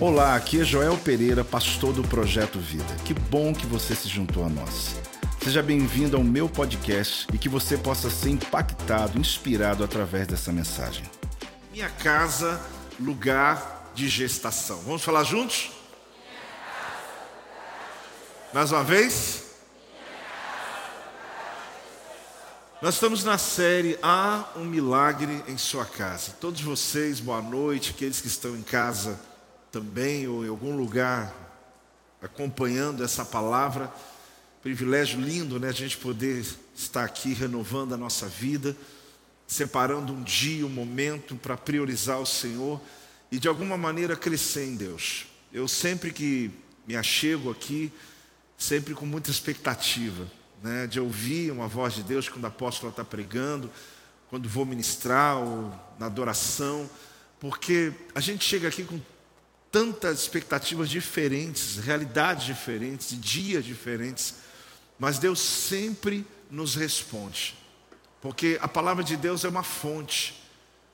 Olá, aqui é Joel Pereira, pastor do Projeto Vida. Que bom que você se juntou a nós. Seja bem-vindo ao meu podcast e que você possa ser impactado, inspirado através dessa mensagem. Minha casa, lugar de gestação. Vamos falar juntos? Mais uma vez? Nós estamos na série Há um Milagre em Sua Casa. Todos vocês, boa noite. Aqueles que estão em casa também ou em algum lugar acompanhando essa palavra. Privilégio lindo, né? A gente poder estar aqui renovando a nossa vida, separando um dia, um momento para priorizar o Senhor e de alguma maneira crescer em Deus. Eu sempre que me achego aqui, sempre com muita expectativa, né, de ouvir uma voz de Deus quando a apóstola está pregando, quando vou ministrar ou na adoração, porque a gente chega aqui com tantas expectativas diferentes, realidades diferentes, dias diferentes, mas Deus sempre nos responde, porque a palavra de Deus é uma fonte,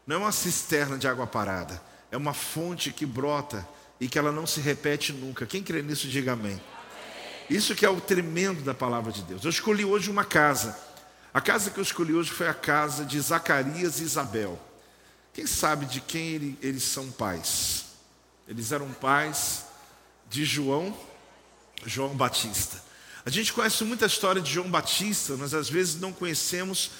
não é uma cisterna de água parada, é uma fonte que brota e que ela não se repete nunca. Quem crê nisso, diga amém. Isso que é o tremendo da palavra de Deus. Eu escolhi hoje uma casa. A casa que eu escolhi hoje foi a casa de Zacarias e Isabel. Quem sabe de quem ele, eles são pais? Eles eram pais de João, João Batista. A gente conhece muita história de João Batista, mas às vezes não conhecemos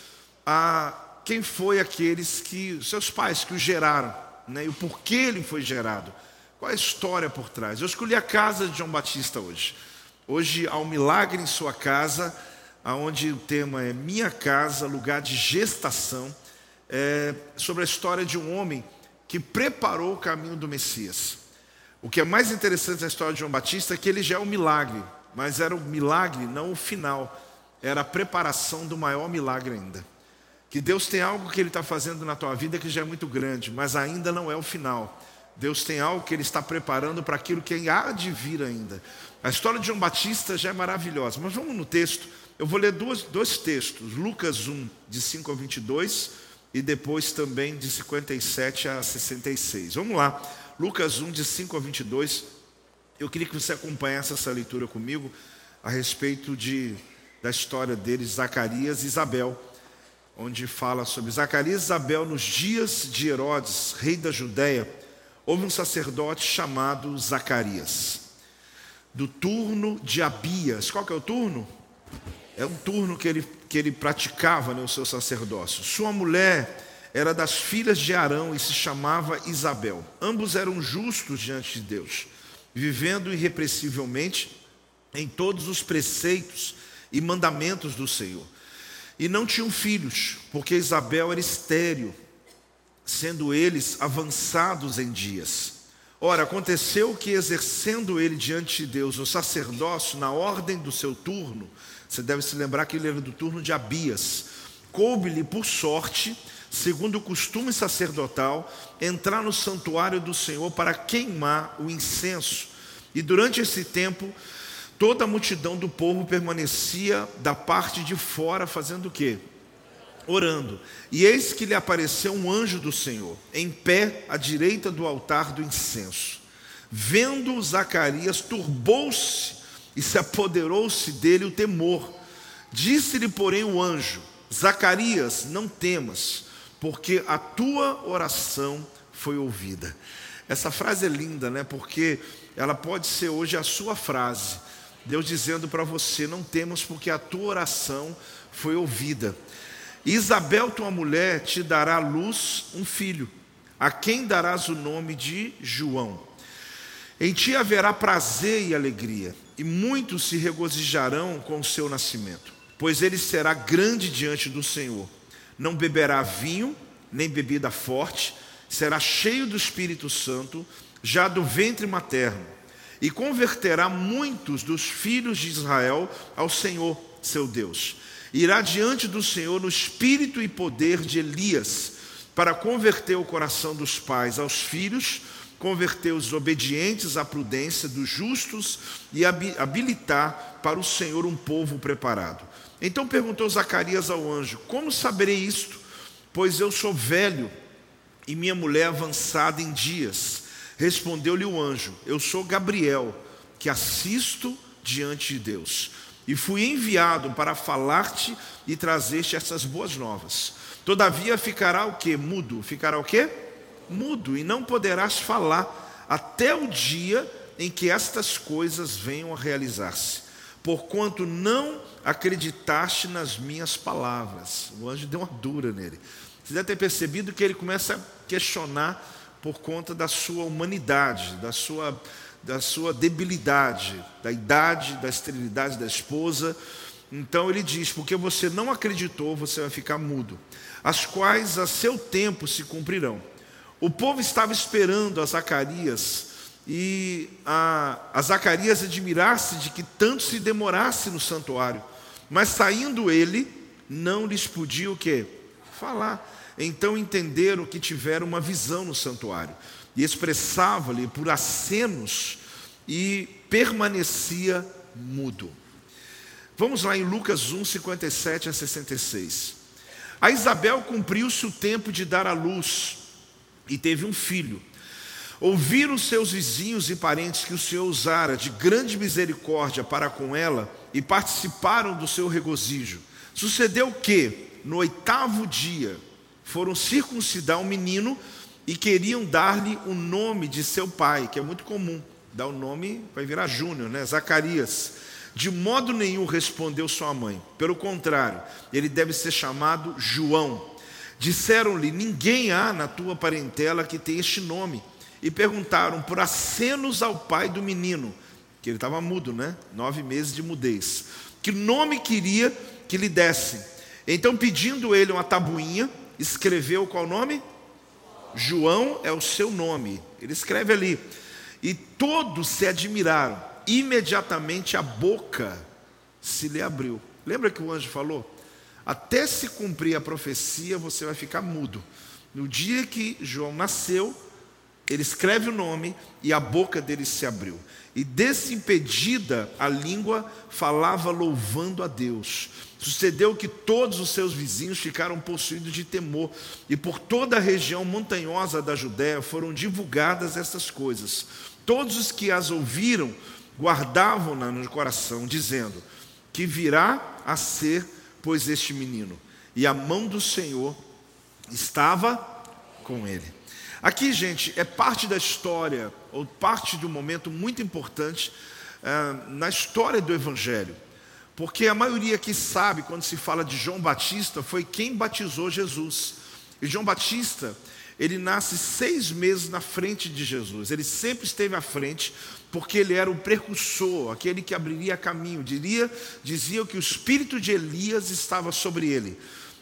a quem foi aqueles que seus pais que o geraram, né? E o porquê ele foi gerado. Qual é a história por trás? Eu escolhi a casa de João Batista hoje. Hoje há um milagre em sua casa, onde o tema é Minha Casa, lugar de gestação, é sobre a história de um homem que preparou o caminho do Messias. O que é mais interessante na história de João Batista é que ele já é um milagre, mas era o milagre, não o final, era a preparação do maior milagre ainda. Que Deus tem algo que Ele está fazendo na tua vida que já é muito grande, mas ainda não é o final. Deus tem algo que Ele está preparando para aquilo que há de vir ainda. A história de João Batista já é maravilhosa, mas vamos no texto. Eu vou ler dois, dois textos, Lucas 1, de 5 a 22, e depois também de 57 a 66. Vamos lá, Lucas 1, de 5 a 22. Eu queria que você acompanhasse essa leitura comigo a respeito de, da história deles, Zacarias e Isabel, onde fala sobre Zacarias e Isabel nos dias de Herodes, rei da Judéia, houve um sacerdote chamado Zacarias do turno de Abias. Qual que é o turno? É um turno que ele, que ele praticava no né, seu sacerdócio. Sua mulher era das filhas de Arão e se chamava Isabel. Ambos eram justos diante de Deus, vivendo irrepressivelmente em todos os preceitos e mandamentos do Senhor. E não tinham filhos, porque Isabel era estéril, sendo eles avançados em dias. Ora, aconteceu que, exercendo ele diante de Deus o sacerdócio na ordem do seu turno, você deve se lembrar que ele era do turno de Abias, coube-lhe por sorte, segundo o costume sacerdotal, entrar no santuário do Senhor para queimar o incenso. E durante esse tempo, toda a multidão do povo permanecia da parte de fora, fazendo o quê? orando. E eis que lhe apareceu um anjo do Senhor, em pé à direita do altar do incenso. Vendo Zacarias, turbou-se e se apoderou-se dele o temor. Disse-lhe, porém, o anjo: Zacarias, não temas, porque a tua oração foi ouvida. Essa frase é linda, né? Porque ela pode ser hoje a sua frase. Deus dizendo para você: não temas, porque a tua oração foi ouvida. Isabel, tua mulher, te dará à luz um filho, a quem darás o nome de João. Em ti haverá prazer e alegria, e muitos se regozijarão com o seu nascimento, pois ele será grande diante do Senhor. Não beberá vinho, nem bebida forte, será cheio do Espírito Santo, já do ventre materno, e converterá muitos dos filhos de Israel ao Senhor, seu Deus irá diante do Senhor no espírito e poder de Elias, para converter o coração dos pais aos filhos, converter os obedientes à prudência dos justos e habilitar para o Senhor um povo preparado. Então perguntou Zacarias ao anjo: Como saberei isto? Pois eu sou velho e minha mulher avançada em dias. Respondeu-lhe o anjo: Eu sou Gabriel, que assisto diante de Deus. E fui enviado para falar-te e trazer-te essas boas novas. Todavia ficará o que? Mudo. Ficará o que? Mudo, e não poderás falar até o dia em que estas coisas venham a realizar-se. Porquanto não acreditaste nas minhas palavras. O anjo deu uma dura nele. Você deve ter percebido que ele começa a questionar por conta da sua humanidade, da sua, da sua debilidade, da idade, da esterilidade da esposa. Então ele diz: porque você não acreditou, você vai ficar mudo, as quais a seu tempo se cumprirão. O povo estava esperando a Zacarias e a, a Zacarias admirasse de que tanto se demorasse no santuário, mas saindo ele, não lhes podia o que? Falar. Então entenderam que tiveram uma visão no santuário e expressava-lhe por acenos e permanecia mudo. Vamos lá em Lucas 1, 57 a 66. A Isabel cumpriu-se o tempo de dar à luz e teve um filho. Ouviram seus vizinhos e parentes que o Senhor usara de grande misericórdia para com ela e participaram do seu regozijo. Sucedeu que, no oitavo dia, foram circuncidar um menino e queriam dar-lhe o nome de seu pai, que é muito comum. Dar o nome, vai virar Júnior, né? Zacarias. De modo nenhum respondeu sua mãe. Pelo contrário, ele deve ser chamado João. Disseram-lhe: Ninguém há na tua parentela que tenha este nome. E perguntaram por acenos ao pai do menino, que ele estava mudo, né? Nove meses de mudez. Que nome queria que lhe desse. Então, pedindo ele uma tabuinha, escreveu qual nome? João é o seu nome. Ele escreve ali. E todos se admiraram. Imediatamente a boca se lhe abriu. Lembra que o anjo falou? Até se cumprir a profecia, você vai ficar mudo. No dia que João nasceu, ele escreve o nome e a boca dele se abriu. E desimpedida a língua falava louvando a Deus. Sucedeu que todos os seus vizinhos ficaram possuídos de temor, e por toda a região montanhosa da Judéia foram divulgadas essas coisas. Todos os que as ouviram guardavam-na no coração, dizendo: Que virá a ser, pois, este menino? E a mão do Senhor estava com ele. Aqui, gente, é parte da história, ou parte de um momento muito importante uh, na história do Evangelho. Porque a maioria que sabe, quando se fala de João Batista, foi quem batizou Jesus. E João Batista, ele nasce seis meses na frente de Jesus. Ele sempre esteve à frente, porque ele era o precursor, aquele que abriria caminho. Diria, dizia que o espírito de Elias estava sobre ele.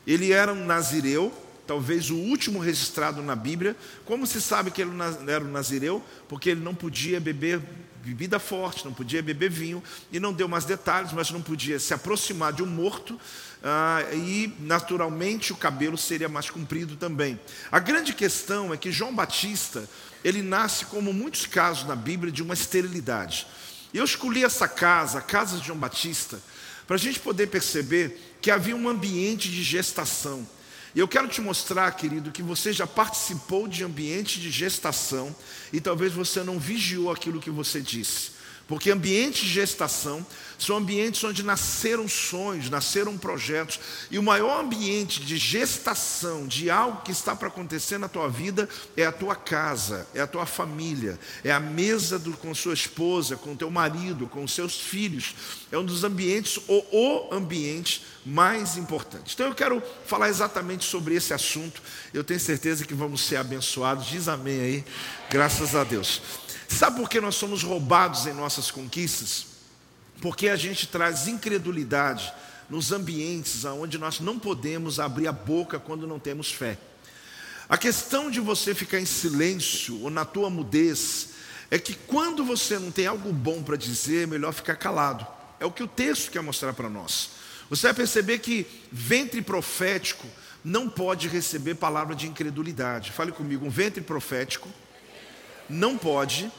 Ele era um nazireu, talvez o último registrado na Bíblia. Como se sabe que ele era um nazireu? Porque ele não podia beber bebida forte, não podia beber vinho, e não deu mais detalhes, mas não podia se aproximar de um morto, ah, e naturalmente o cabelo seria mais comprido também. A grande questão é que João Batista, ele nasce, como muitos casos na Bíblia, de uma esterilidade. Eu escolhi essa casa, a casa de João Batista, para a gente poder perceber que havia um ambiente de gestação. E eu quero te mostrar, querido, que você já participou de ambiente de gestação e talvez você não vigiou aquilo que você disse. Porque ambientes de gestação são ambientes onde nasceram sonhos, nasceram projetos. E o maior ambiente de gestação de algo que está para acontecer na tua vida é a tua casa, é a tua família, é a mesa do, com sua esposa, com teu marido, com seus filhos. É um dos ambientes, ou o ambiente mais importante. Então eu quero falar exatamente sobre esse assunto. Eu tenho certeza que vamos ser abençoados. Diz amém aí. Graças a Deus. Sabe por que nós somos roubados em nossas conquistas? Porque a gente traz incredulidade nos ambientes onde nós não podemos abrir a boca quando não temos fé. A questão de você ficar em silêncio ou na tua mudez é que quando você não tem algo bom para dizer, é melhor ficar calado. É o que o texto quer mostrar para nós. Você vai perceber que ventre profético não pode receber palavra de incredulidade. Fale comigo, um ventre profético não pode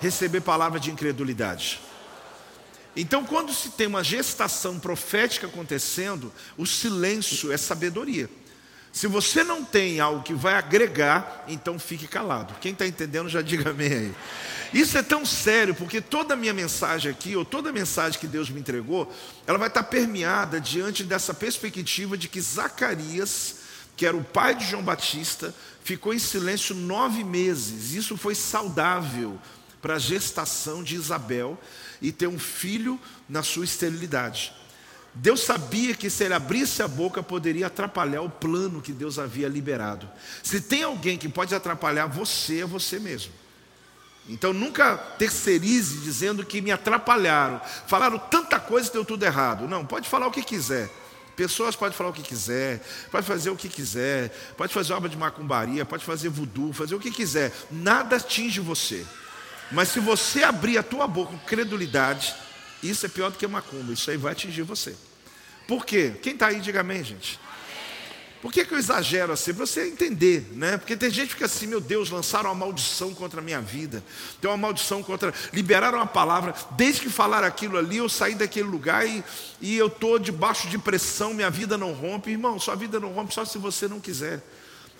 receber palavra de incredulidade. Então, quando se tem uma gestação profética acontecendo, o silêncio é sabedoria. Se você não tem algo que vai agregar, então fique calado. Quem está entendendo, já diga amém aí. Isso é tão sério, porque toda a minha mensagem aqui, ou toda a mensagem que Deus me entregou, ela vai estar permeada diante dessa perspectiva de que Zacarias, que era o pai de João Batista, ficou em silêncio nove meses. Isso foi saudável para a gestação de Isabel e ter um filho na sua esterilidade. Deus sabia que se ele abrisse a boca poderia atrapalhar o plano que Deus havia liberado. Se tem alguém que pode atrapalhar você, é você mesmo. Então nunca terceirize dizendo que me atrapalharam. Falaram tanta coisa que deu tudo errado. Não, pode falar o que quiser. Pessoas podem falar o que quiser, pode fazer o que quiser, pode fazer obra de macumbaria, pode fazer voodoo, fazer o que quiser. Nada atinge você. Mas se você abrir a tua boca com credulidade, isso é pior do que macumba, isso aí vai atingir você. Por quê? Quem está aí, diga amém, gente. Por que, que eu exagero assim? Para você entender, né? Porque tem gente que fica assim, meu Deus, lançaram uma maldição contra a minha vida. Tem uma maldição contra. Liberaram uma palavra. Desde que falaram aquilo ali, eu saí daquele lugar e, e eu estou debaixo de pressão, minha vida não rompe. Irmão, sua vida não rompe só se você não quiser.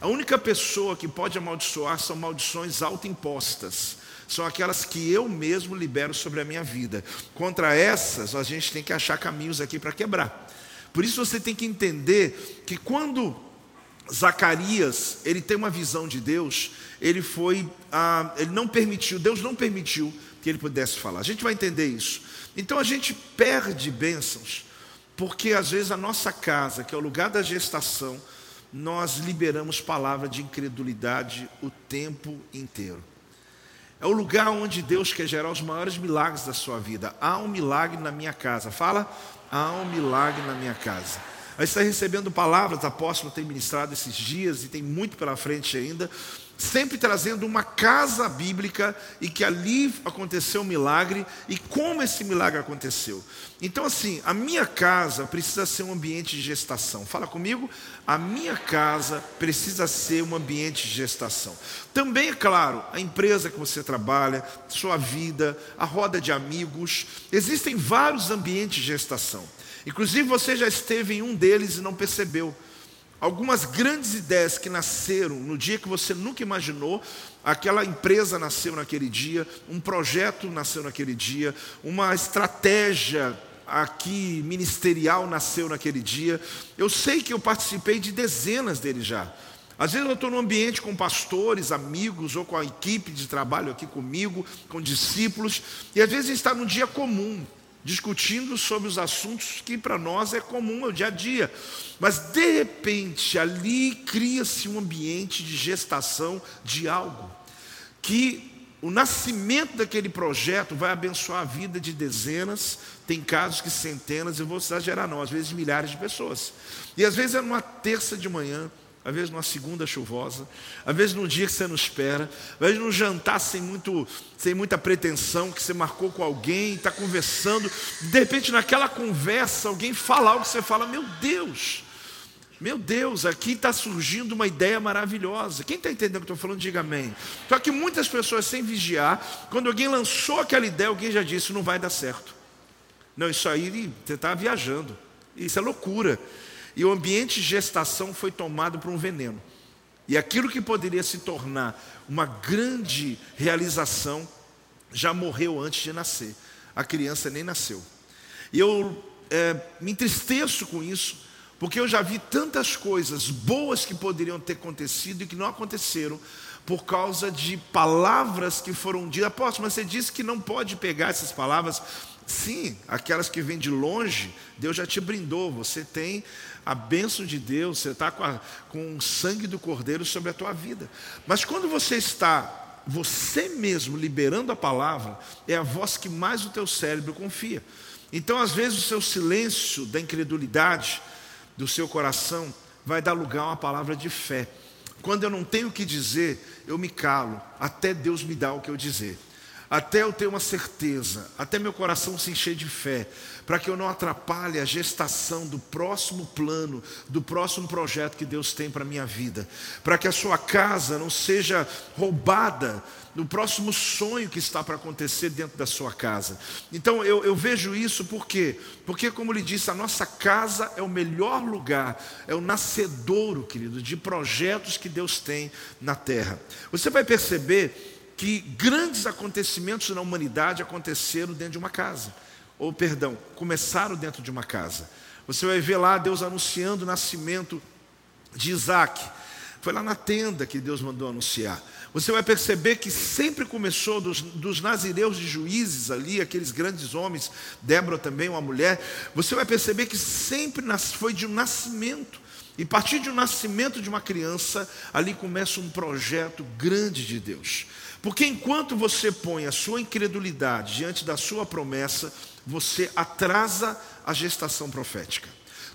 A única pessoa que pode amaldiçoar são maldições autoimpostas são aquelas que eu mesmo libero sobre a minha vida. Contra essas, a gente tem que achar caminhos aqui para quebrar. Por isso você tem que entender que quando Zacarias ele tem uma visão de Deus, ele foi, ah, ele não permitiu, Deus não permitiu que ele pudesse falar. A gente vai entender isso. Então a gente perde bênçãos, porque às vezes a nossa casa, que é o lugar da gestação, nós liberamos palavra de incredulidade o tempo inteiro. É o lugar onde Deus quer gerar os maiores milagres da sua vida. Há um milagre na minha casa. Fala, há um milagre na minha casa. Aí está recebendo palavras, apóstolo tem ministrado esses dias e tem muito pela frente ainda sempre trazendo uma casa bíblica e que ali aconteceu um milagre e como esse milagre aconteceu. Então, assim, a minha casa precisa ser um ambiente de gestação. Fala comigo, a minha casa precisa ser um ambiente de gestação. Também, é claro, a empresa que você trabalha, sua vida, a roda de amigos, existem vários ambientes de gestação. Inclusive, você já esteve em um deles e não percebeu. Algumas grandes ideias que nasceram no dia que você nunca imaginou, aquela empresa nasceu naquele dia, um projeto nasceu naquele dia, uma estratégia aqui ministerial nasceu naquele dia. Eu sei que eu participei de dezenas deles já. Às vezes eu estou num ambiente com pastores, amigos, ou com a equipe de trabalho aqui comigo, com discípulos, e às vezes está num dia comum discutindo sobre os assuntos que para nós é comum, é o dia a dia. Mas de repente ali cria-se um ambiente de gestação de algo que o nascimento daquele projeto vai abençoar a vida de dezenas, tem casos que centenas, eu vou exagerar não, às vezes milhares de pessoas. E às vezes é numa terça de manhã, às vezes numa segunda chuvosa, às vezes num dia que você não espera, às vezes num jantar sem, muito, sem muita pretensão, que você marcou com alguém, está conversando, de repente naquela conversa alguém fala algo que você fala, meu Deus, meu Deus, aqui está surgindo uma ideia maravilhosa. Quem está entendendo o que estou falando, diga amém. Só que muitas pessoas, sem vigiar, quando alguém lançou aquela ideia, alguém já disse: não vai dar certo. Não, isso aí você está viajando. Isso é loucura e o ambiente de gestação foi tomado por um veneno. E aquilo que poderia se tornar uma grande realização já morreu antes de nascer. A criança nem nasceu. E eu é, me entristeço com isso, porque eu já vi tantas coisas boas que poderiam ter acontecido e que não aconteceram por causa de palavras que foram ditas. Apóstolo, mas você disse que não pode pegar essas palavras. Sim, aquelas que vêm de longe, Deus já te brindou. Você tem a bênção de Deus, você está com, com o sangue do Cordeiro sobre a tua vida. Mas quando você está você mesmo liberando a palavra, é a voz que mais o teu cérebro confia. Então, às vezes, o seu silêncio da incredulidade do seu coração vai dar lugar a uma palavra de fé. Quando eu não tenho o que dizer, eu me calo, até Deus me dar o que eu dizer. Até eu ter uma certeza, até meu coração se encher de fé, para que eu não atrapalhe a gestação do próximo plano, do próximo projeto que Deus tem para a minha vida, para que a sua casa não seja roubada do próximo sonho que está para acontecer dentro da sua casa. Então eu, eu vejo isso por quê? Porque, como lhe disse, a nossa casa é o melhor lugar, é o nascedouro, querido, de projetos que Deus tem na terra. Você vai perceber que grandes acontecimentos na humanidade aconteceram dentro de uma casa. Ou, perdão, começaram dentro de uma casa. Você vai ver lá Deus anunciando o nascimento de Isaac. Foi lá na tenda que Deus mandou anunciar. Você vai perceber que sempre começou dos, dos nazireus de juízes ali, aqueles grandes homens, Débora também, uma mulher. Você vai perceber que sempre foi de um nascimento. E a partir um nascimento de uma criança, ali começa um projeto grande de Deus. Porque enquanto você põe a sua incredulidade diante da sua promessa, você atrasa a gestação profética.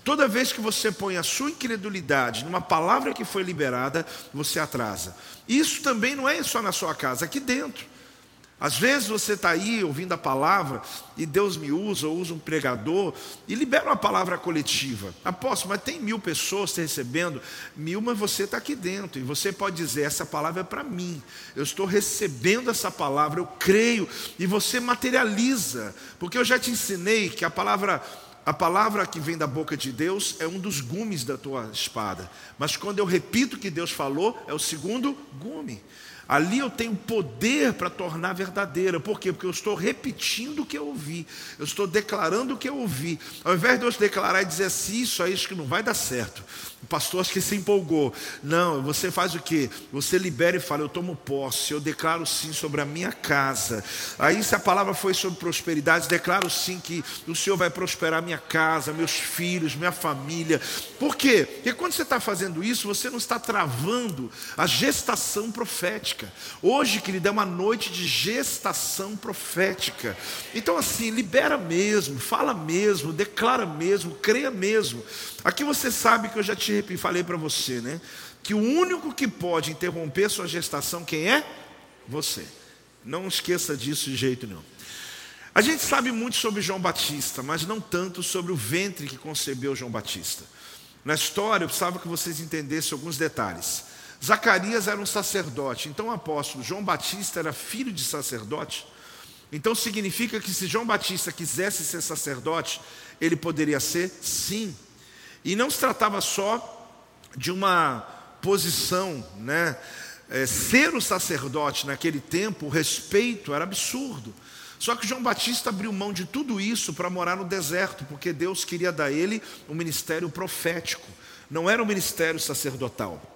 Toda vez que você põe a sua incredulidade numa palavra que foi liberada, você atrasa. Isso também não é só na sua casa, aqui dentro. Às vezes você está aí ouvindo a palavra e Deus me usa, ou usa um pregador e libera uma palavra coletiva. Aposto, mas tem mil pessoas te recebendo, mil, mas você está aqui dentro e você pode dizer: essa palavra é para mim. Eu estou recebendo essa palavra, eu creio e você materializa, porque eu já te ensinei que a palavra a palavra que vem da boca de Deus é um dos gumes da tua espada, mas quando eu repito o que Deus falou, é o segundo gume. Ali eu tenho poder para tornar verdadeira. Por quê? Porque eu estou repetindo o que eu ouvi. Eu estou declarando o que eu ouvi. Ao invés de eu declarar e dizer assim, isso aí acho que não vai dar certo. O pastor acho que se empolgou. Não, você faz o quê? Você libera e fala: Eu tomo posse, eu declaro sim sobre a minha casa. Aí, se a palavra foi sobre prosperidade, declaro sim que o Senhor vai prosperar minha casa, meus filhos, minha família. Por quê? Porque quando você está fazendo isso, você não está travando a gestação profética. Hoje, querida, é uma noite de gestação profética. Então, assim, libera mesmo, fala mesmo, declara mesmo, creia mesmo. Aqui você sabe que eu já te falei para você, né? Que o único que pode interromper sua gestação, quem é? Você. Não esqueça disso de jeito nenhum. A gente sabe muito sobre João Batista, mas não tanto sobre o ventre que concebeu João Batista. Na história, eu precisava que vocês entendessem alguns detalhes. Zacarias era um sacerdote, então o apóstolo João Batista era filho de sacerdote. Então significa que se João Batista quisesse ser sacerdote, ele poderia ser? Sim. E não se tratava só de uma posição, né? É, ser o sacerdote naquele tempo, o respeito era absurdo. Só que João Batista abriu mão de tudo isso para morar no deserto, porque Deus queria dar a ele um ministério profético, não era um ministério sacerdotal.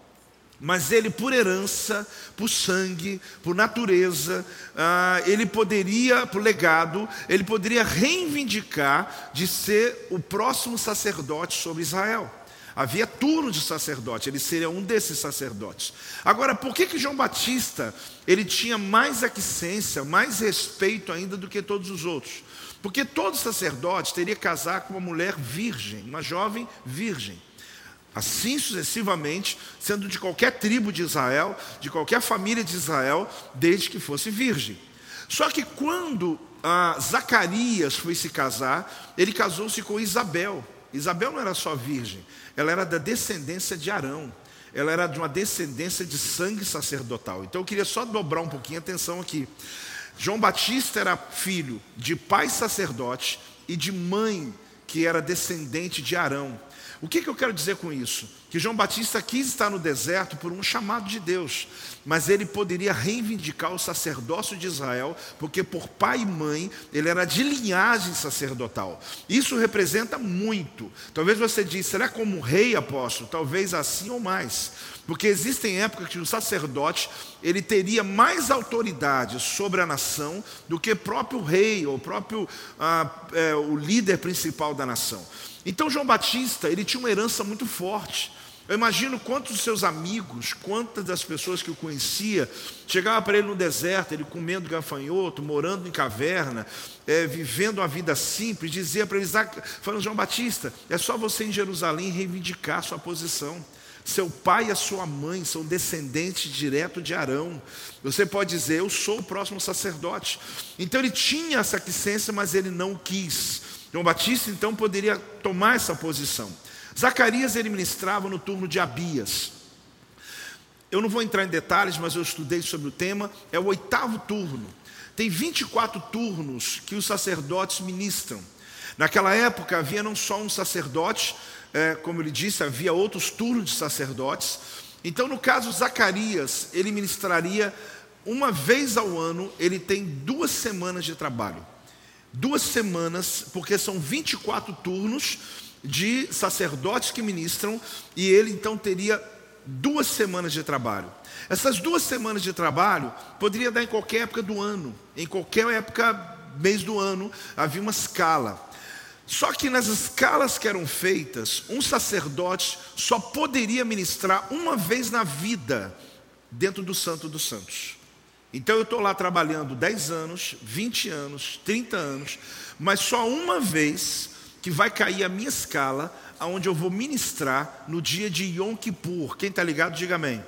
Mas ele, por herança, por sangue, por natureza, ah, ele poderia, por legado, ele poderia reivindicar de ser o próximo sacerdote sobre Israel. Havia turno de sacerdote, ele seria um desses sacerdotes. Agora, por que, que João Batista ele tinha mais aquicência, mais respeito ainda do que todos os outros? Porque todo sacerdote teria que casar com uma mulher virgem, uma jovem virgem assim sucessivamente, sendo de qualquer tribo de Israel, de qualquer família de Israel, desde que fosse virgem. Só que quando ah, Zacarias foi se casar, ele casou-se com Isabel. Isabel não era só virgem, ela era da descendência de Arão. Ela era de uma descendência de sangue sacerdotal. Então eu queria só dobrar um pouquinho a atenção aqui. João Batista era filho de pai sacerdote e de mãe que era descendente de Arão. O que, que eu quero dizer com isso? Que João Batista quis estar no deserto por um chamado de Deus, mas ele poderia reivindicar o sacerdócio de Israel, porque por pai e mãe ele era de linhagem sacerdotal. Isso representa muito. Talvez você diz, será como rei apóstolo? Talvez assim ou mais. Porque existem épocas que o sacerdote ele teria mais autoridade sobre a nação do que próprio rei ou próprio ah, é, o líder principal da nação. Então João Batista, ele tinha uma herança muito forte. Eu imagino quantos dos seus amigos, quantas das pessoas que o conhecia, chegava para ele no deserto, ele comendo gafanhoto, morando em caverna, é, vivendo uma vida simples, dizia para ele, falando João Batista, é só você em Jerusalém reivindicar sua posição. Seu pai e a sua mãe são descendentes direto de Arão. Você pode dizer, eu sou o próximo sacerdote. Então ele tinha essa licença, mas ele não quis. João Batista então poderia tomar essa posição. Zacarias ele ministrava no turno de Abias. Eu não vou entrar em detalhes, mas eu estudei sobre o tema. É o oitavo turno. Tem 24 turnos que os sacerdotes ministram. Naquela época havia não só um sacerdote, é, como ele disse, havia outros turnos de sacerdotes. Então, no caso Zacarias, ele ministraria uma vez ao ano, ele tem duas semanas de trabalho. Duas semanas, porque são 24 turnos de sacerdotes que ministram, e ele então teria duas semanas de trabalho. Essas duas semanas de trabalho poderia dar em qualquer época do ano, em qualquer época, mês do ano, havia uma escala. Só que nas escalas que eram feitas, um sacerdote só poderia ministrar uma vez na vida dentro do Santo dos Santos. Então eu estou lá trabalhando 10 anos, 20 anos, 30 anos, mas só uma vez que vai cair a minha escala, aonde eu vou ministrar no dia de Yom Kippur. Quem está ligado, diga amém.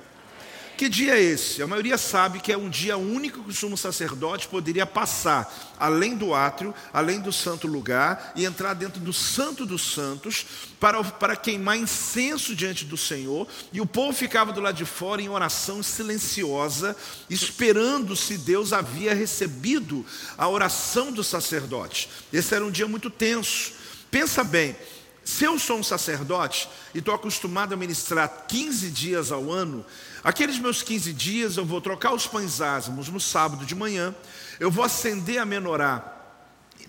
Que dia é esse? A maioria sabe que é um dia único que o sumo sacerdote poderia passar além do átrio, além do santo lugar e entrar dentro do santo dos santos para, para queimar incenso diante do Senhor. E o povo ficava do lado de fora em oração silenciosa, esperando se Deus havia recebido a oração do sacerdote. Esse era um dia muito tenso. Pensa bem, se eu sou um sacerdote e estou acostumado a ministrar 15 dias ao ano, aqueles meus 15 dias eu vou trocar os pães ázimos no sábado de manhã, eu vou acender a menorá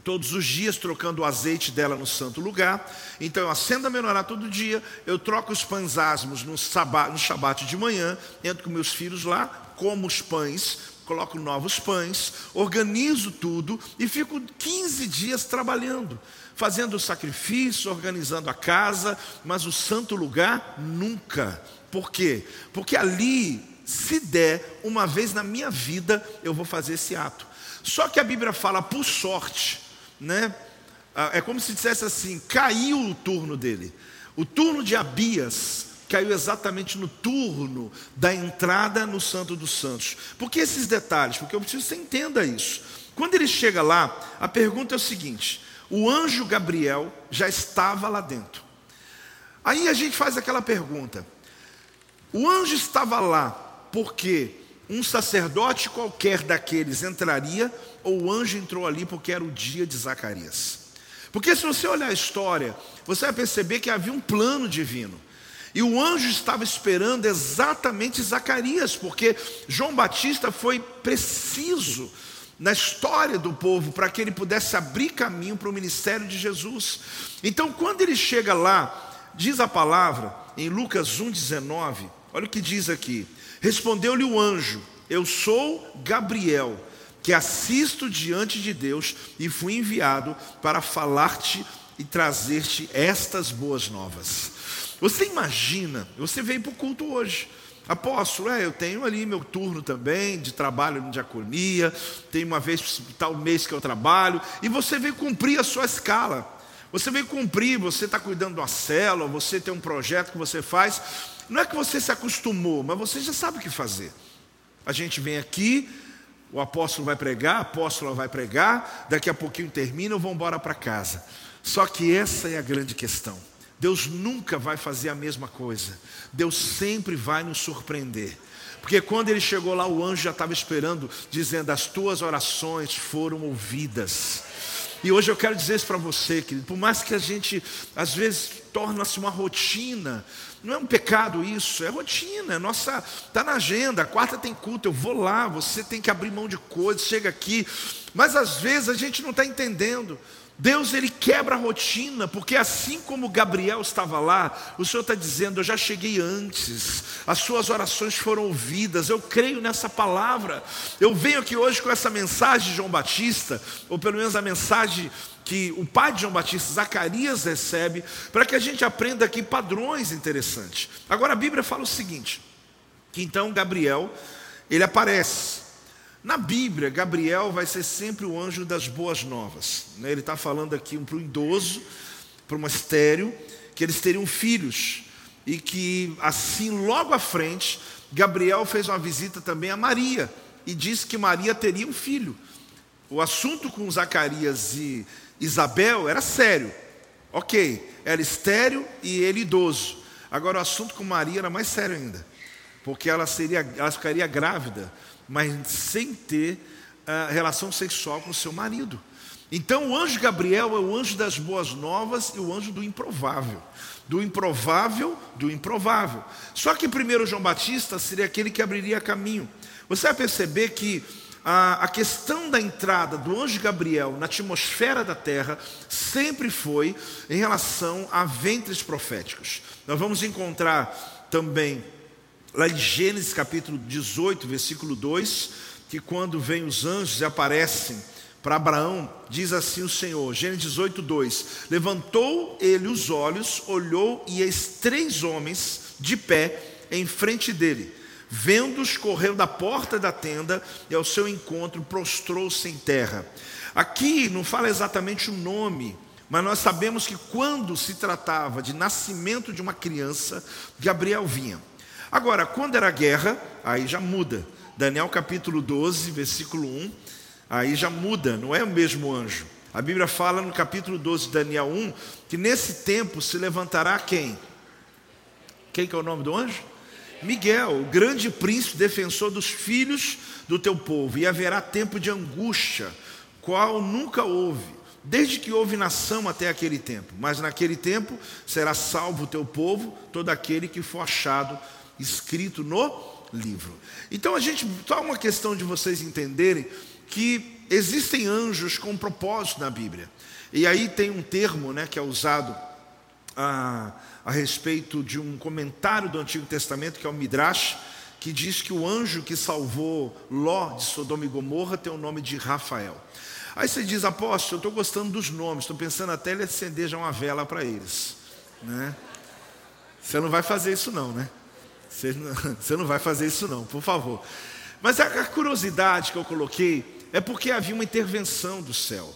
todos os dias, trocando o azeite dela no santo lugar. Então eu acendo a menorá todo dia, eu troco os pães ázimos no, sabá, no shabat de manhã, entro com meus filhos lá, como os pães, coloco novos pães, organizo tudo e fico 15 dias trabalhando fazendo o sacrifício, organizando a casa, mas o santo lugar nunca. Por quê? Porque ali, se der, uma vez na minha vida, eu vou fazer esse ato. Só que a Bíblia fala por sorte, né? Ah, é como se dissesse assim: caiu o turno dele. O turno de Abias caiu exatamente no turno da entrada no Santo dos Santos. Por que esses detalhes? Porque eu preciso que você entenda isso. Quando ele chega lá, a pergunta é o seguinte: o anjo Gabriel já estava lá dentro. Aí a gente faz aquela pergunta: o anjo estava lá porque um sacerdote qualquer daqueles entraria, ou o anjo entrou ali porque era o dia de Zacarias? Porque se você olhar a história, você vai perceber que havia um plano divino. E o anjo estava esperando exatamente Zacarias, porque João Batista foi preciso na história do povo para que ele pudesse abrir caminho para o ministério de Jesus. Então, quando ele chega lá, diz a palavra em Lucas 1:19, olha o que diz aqui: Respondeu-lhe o anjo: Eu sou Gabriel, que assisto diante de Deus e fui enviado para falar-te e trazer-te estas boas novas. Você imagina, você veio para o culto hoje. Apóstolo, é, eu tenho ali meu turno também de trabalho de diaconia, tem uma vez tal mês que eu trabalho, e você veio cumprir a sua escala. Você veio cumprir, você está cuidando da célula, você tem um projeto que você faz. Não é que você se acostumou, mas você já sabe o que fazer. A gente vem aqui, o apóstolo vai pregar, a apóstola vai pregar, daqui a pouquinho termina, vão embora para casa. Só que essa é a grande questão. Deus nunca vai fazer a mesma coisa. Deus sempre vai nos surpreender. Porque quando ele chegou lá, o anjo já estava esperando, dizendo: As tuas orações foram ouvidas. E hoje eu quero dizer isso para você, querido. Por mais que a gente, às vezes, torna-se uma rotina, não é um pecado isso, é rotina, é nossa, está na agenda, quarta tem culto, eu vou lá, você tem que abrir mão de coisas, chega aqui, mas às vezes a gente não está entendendo. Deus ele quebra a rotina, porque assim como Gabriel estava lá, o Senhor está dizendo: Eu já cheguei antes, as suas orações foram ouvidas, eu creio nessa palavra. Eu venho aqui hoje com essa mensagem de João Batista, ou pelo menos a mensagem que o pai de João Batista, Zacarias, recebe, para que a gente aprenda aqui padrões interessantes. Agora a Bíblia fala o seguinte: que então Gabriel ele aparece. Na Bíblia, Gabriel vai ser sempre o anjo das boas novas. Né? Ele está falando aqui para um idoso, para uma estéreo, que eles teriam filhos. e que assim logo à frente Gabriel fez uma visita também a Maria e disse que Maria teria um filho. O assunto com Zacarias e Isabel era sério. Ok, era estéreo e ele idoso. Agora o assunto com Maria era mais sério ainda, porque ela, seria, ela ficaria grávida, mas sem ter uh, relação sexual com seu marido. Então o anjo Gabriel é o anjo das boas novas e o anjo do improvável. Do improvável, do improvável. Só que primeiro João Batista seria aquele que abriria caminho. Você vai perceber que a, a questão da entrada do anjo Gabriel na atmosfera da terra sempre foi em relação a ventres proféticos. Nós vamos encontrar também lá em Gênesis capítulo 18, versículo 2, que quando vêm os anjos e aparecem para Abraão, diz assim o Senhor, Gênesis 18, 2: Levantou ele os olhos, olhou e eis três homens de pé em frente dele. Vendo-os, correu da porta da tenda e ao seu encontro prostrou-se em terra. Aqui não fala exatamente o nome, mas nós sabemos que quando se tratava de nascimento de uma criança, Gabriel vinha. Agora, quando era guerra, aí já muda. Daniel capítulo 12, versículo 1, aí já muda, não é o mesmo anjo. A Bíblia fala no capítulo 12 de Daniel 1 que nesse tempo se levantará quem? Quem que é o nome do anjo? Miguel, o grande príncipe defensor dos filhos do teu povo, e haverá tempo de angústia, qual nunca houve, desde que houve nação até aquele tempo. Mas naquele tempo será salvo o teu povo, todo aquele que for achado escrito no livro. Então a gente, só uma questão de vocês entenderem que existem anjos com propósito na Bíblia. E aí tem um termo né, que é usado. Ah, a respeito de um comentário do Antigo Testamento, que é o Midrash, que diz que o anjo que salvou Ló de Sodoma e Gomorra tem o nome de Rafael. Aí você diz, apóstolo, eu estou gostando dos nomes, estou pensando até ele acender já uma vela para eles. Né? Você não vai fazer isso não, né? Você não, você não vai fazer isso não, por favor. Mas a curiosidade que eu coloquei é porque havia uma intervenção do céu.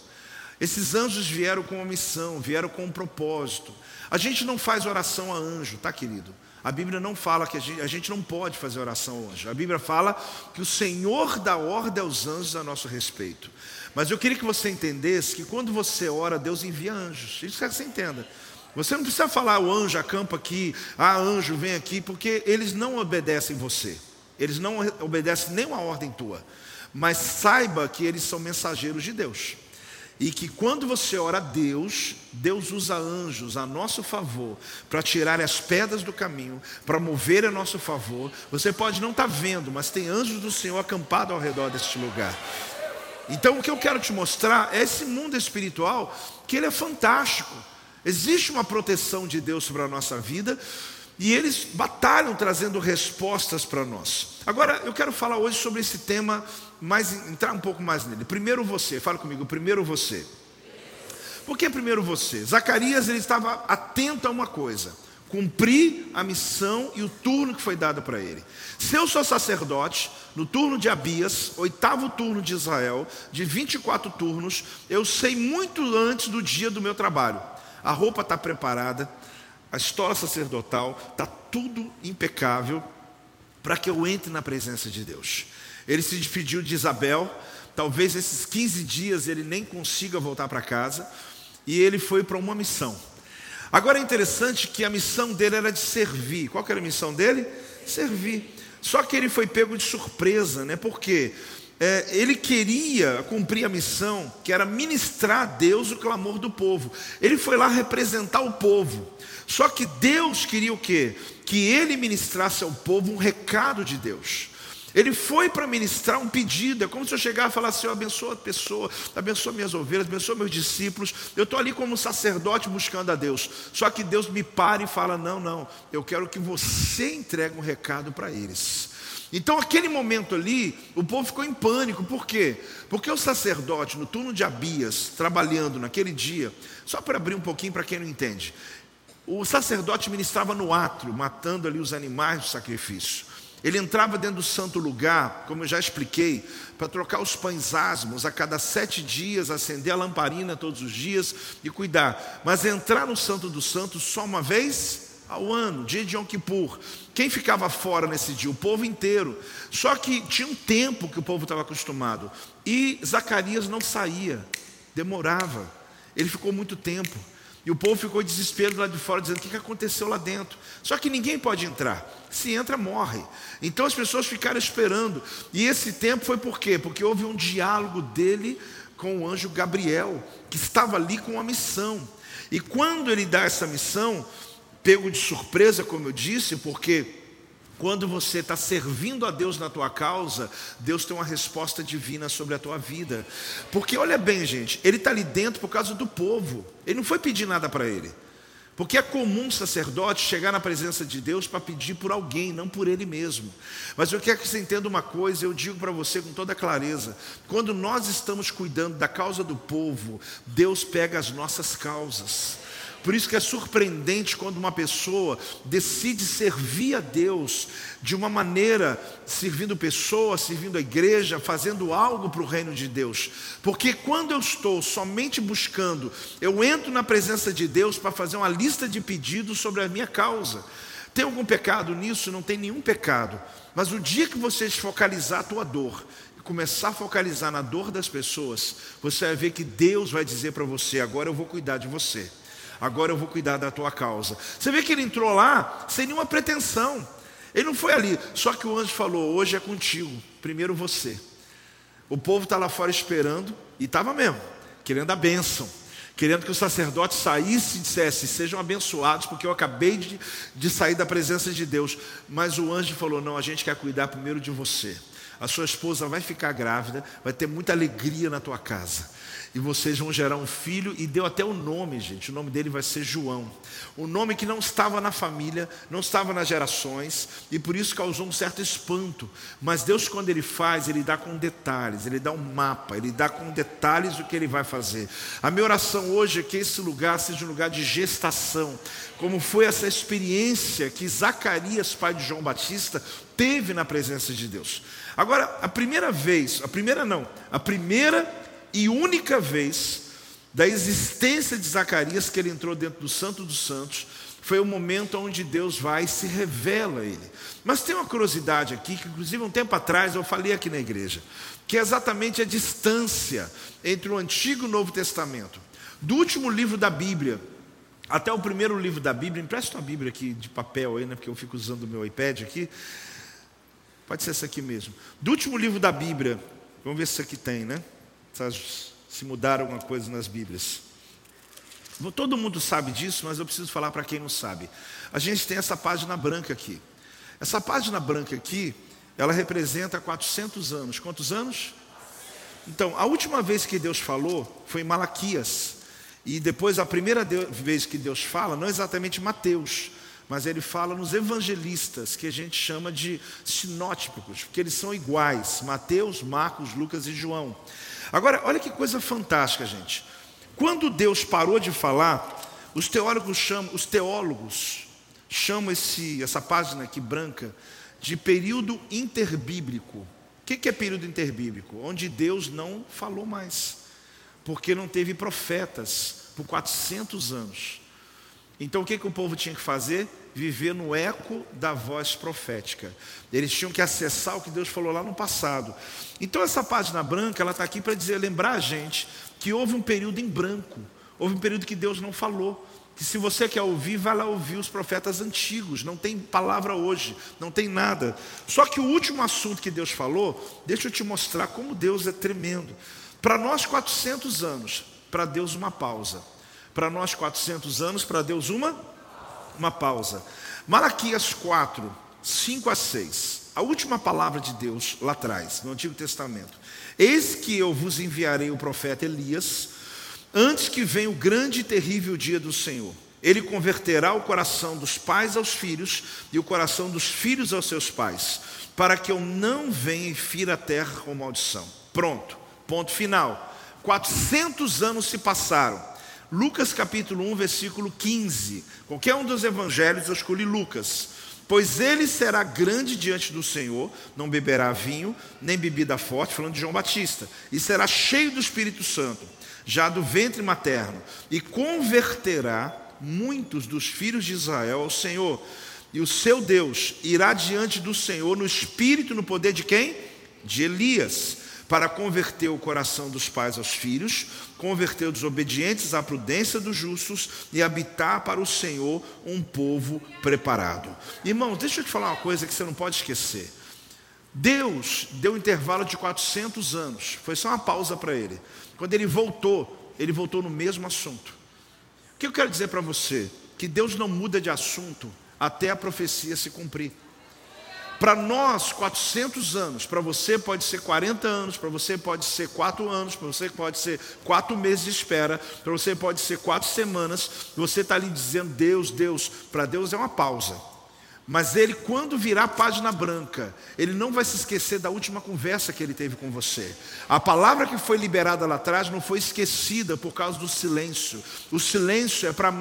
Esses anjos vieram com uma missão, vieram com um propósito. A gente não faz oração a anjo, tá, querido? A Bíblia não fala que a gente, a gente, não pode fazer oração ao anjo. A Bíblia fala que o Senhor dá ordem aos anjos a nosso respeito. Mas eu queria que você entendesse que quando você ora, Deus envia anjos. Isso quer que você entenda. Você não precisa falar o anjo acampa aqui, ah, anjo vem aqui, porque eles não obedecem você. Eles não obedecem nenhuma ordem tua. Mas saiba que eles são mensageiros de Deus. E que quando você ora a Deus, Deus usa anjos a nosso favor para tirar as pedras do caminho, para mover a nosso favor. Você pode não estar tá vendo, mas tem anjos do Senhor acampados ao redor deste lugar. Então o que eu quero te mostrar é esse mundo espiritual que ele é fantástico. Existe uma proteção de Deus sobre a nossa vida e eles batalham trazendo respostas para nós. Agora eu quero falar hoje sobre esse tema mais, entrar um pouco mais nele. Primeiro você, fala comigo, primeiro você. Por que primeiro você? Zacarias ele estava atento a uma coisa: cumprir a missão e o turno que foi dado para ele. Se eu sou sacerdote, no turno de Abias, oitavo turno de Israel, de 24 turnos, eu sei muito antes do dia do meu trabalho. A roupa está preparada, a estola sacerdotal, está tudo impecável para que eu entre na presença de Deus. Ele se despediu de Isabel. Talvez esses 15 dias ele nem consiga voltar para casa. E ele foi para uma missão. Agora é interessante que a missão dele era de servir. Qual era a missão dele? Servir. Só que ele foi pego de surpresa, né? Porque é, ele queria cumprir a missão, que era ministrar a Deus o clamor do povo. Ele foi lá representar o povo. Só que Deus queria o quê? Que ele ministrasse ao povo um recado de Deus. Ele foi para ministrar um pedido. É como se eu chegar e falar assim: abençoa a pessoa, abençoa minhas ovelhas, abençoa meus discípulos. Eu estou ali como sacerdote buscando a Deus. Só que Deus me para e fala: não, não, eu quero que você entregue um recado para eles. Então, aquele momento ali, o povo ficou em pânico. Por quê? Porque o sacerdote, no turno de Abias, trabalhando naquele dia, só para abrir um pouquinho para quem não entende, o sacerdote ministrava no átrio, matando ali os animais do sacrifício. Ele entrava dentro do santo lugar, como eu já expliquei, para trocar os pães asmos a cada sete dias, acender a lamparina todos os dias e cuidar. Mas entrar no santo dos santos só uma vez ao ano, dia de Yom Kippur. Quem ficava fora nesse dia? O povo inteiro. Só que tinha um tempo que o povo estava acostumado. E Zacarias não saía, demorava. Ele ficou muito tempo. E o povo ficou em desespero lá de fora, dizendo: o que aconteceu lá dentro? Só que ninguém pode entrar. Se entra, morre. Então as pessoas ficaram esperando. E esse tempo foi por quê? Porque houve um diálogo dele com o anjo Gabriel, que estava ali com uma missão. E quando ele dá essa missão, pego de surpresa, como eu disse, porque quando você está servindo a Deus na tua causa, Deus tem uma resposta divina sobre a tua vida. Porque olha bem, gente, ele está ali dentro por causa do povo. Ele não foi pedir nada para ele. Porque é comum um sacerdote chegar na presença de Deus para pedir por alguém, não por ele mesmo. Mas eu quero que você entenda uma coisa, eu digo para você com toda clareza: quando nós estamos cuidando da causa do povo, Deus pega as nossas causas. Por isso que é surpreendente quando uma pessoa decide servir a Deus de uma maneira, servindo pessoas, servindo a igreja, fazendo algo para o reino de Deus. Porque quando eu estou somente buscando, eu entro na presença de Deus para fazer uma lista de pedidos sobre a minha causa. Tem algum pecado nisso? Não tem nenhum pecado. Mas o dia que você focalizar a tua dor e começar a focalizar na dor das pessoas, você vai ver que Deus vai dizer para você: agora eu vou cuidar de você agora eu vou cuidar da tua causa. Você vê que ele entrou lá sem nenhuma pretensão. Ele não foi ali, só que o anjo falou: hoje é contigo, primeiro você. O povo está lá fora esperando, e estava mesmo, querendo a bênção, querendo que o sacerdote saísse e dissesse: sejam abençoados, porque eu acabei de, de sair da presença de Deus. Mas o anjo falou: não, a gente quer cuidar primeiro de você. A sua esposa vai ficar grávida, vai ter muita alegria na tua casa e vocês vão gerar um filho, e deu até o nome, gente. O nome dele vai ser João. O nome que não estava na família, não estava nas gerações, e por isso causou um certo espanto. Mas Deus, quando Ele faz, Ele dá com detalhes, Ele dá um mapa, Ele dá com detalhes o que Ele vai fazer. A minha oração hoje é que esse lugar seja um lugar de gestação, como foi essa experiência que Zacarias, pai de João Batista, teve na presença de Deus. Agora, a primeira vez, a primeira não, a primeira e única vez da existência de Zacarias que ele entrou dentro do Santo dos Santos foi o momento onde Deus vai e se revela a ele. Mas tem uma curiosidade aqui, que inclusive um tempo atrás eu falei aqui na igreja, que é exatamente a distância entre o Antigo e o Novo Testamento. Do último livro da Bíblia até o primeiro livro da Bíblia, empresta uma Bíblia aqui de papel aí, né, porque eu fico usando o meu iPad aqui. Pode ser essa aqui mesmo. Do último livro da Bíblia, vamos ver se isso aqui tem, né? Se mudaram alguma coisa nas Bíblias. Todo mundo sabe disso, mas eu preciso falar para quem não sabe. A gente tem essa página branca aqui. Essa página branca aqui, ela representa 400 anos. Quantos anos? Então, a última vez que Deus falou foi em Malaquias. E depois, a primeira vez que Deus fala, não exatamente Mateus, mas ele fala nos evangelistas, que a gente chama de sinótipos, porque eles são iguais: Mateus, Marcos, Lucas e João. Agora, olha que coisa fantástica, gente. Quando Deus parou de falar, os teólogos chamam, os teólogos chamam esse, essa página aqui branca de período interbíblico. O que é período interbíblico? Onde Deus não falou mais, porque não teve profetas por 400 anos. Então o que, que o povo tinha que fazer? Viver no eco da voz profética. Eles tinham que acessar o que Deus falou lá no passado. Então essa página branca, ela está aqui para dizer, lembrar a gente que houve um período em branco, houve um período que Deus não falou. Que se você quer ouvir, vai lá ouvir os profetas antigos. Não tem palavra hoje, não tem nada. Só que o último assunto que Deus falou, deixa eu te mostrar como Deus é tremendo. Para nós, 400 anos, para Deus, uma pausa. Para nós, 400 anos, para Deus, uma, uma pausa. Malaquias 4, 5 a 6. A última palavra de Deus lá atrás, no Antigo Testamento. Eis que eu vos enviarei o profeta Elias, antes que venha o grande e terrível dia do Senhor. Ele converterá o coração dos pais aos filhos e o coração dos filhos aos seus pais, para que eu não venha e fira a terra com maldição. Pronto, ponto final. 400 anos se passaram. Lucas capítulo 1, versículo 15. Qualquer um dos evangelhos eu escolhi Lucas. Pois ele será grande diante do Senhor, não beberá vinho, nem bebida forte, falando de João Batista, e será cheio do Espírito Santo, já do ventre materno, e converterá muitos dos filhos de Israel ao Senhor. E o seu Deus irá diante do Senhor no espírito no poder de quem? De Elias, para converter o coração dos pais aos filhos, converter os obedientes à prudência dos justos e habitar para o Senhor um povo preparado. Irmãos, deixa eu te falar uma coisa que você não pode esquecer. Deus deu um intervalo de 400 anos, foi só uma pausa para ele. Quando ele voltou, ele voltou no mesmo assunto. O que eu quero dizer para você? Que Deus não muda de assunto até a profecia se cumprir. Para nós, 400 anos, para você pode ser 40 anos, para você pode ser 4 anos, para você pode ser 4 meses de espera, para você pode ser 4 semanas. Você está ali dizendo, Deus, Deus, para Deus é uma pausa. Mas ele, quando virar página branca, ele não vai se esquecer da última conversa que ele teve com você. A palavra que foi liberada lá atrás não foi esquecida por causa do silêncio. O silêncio é para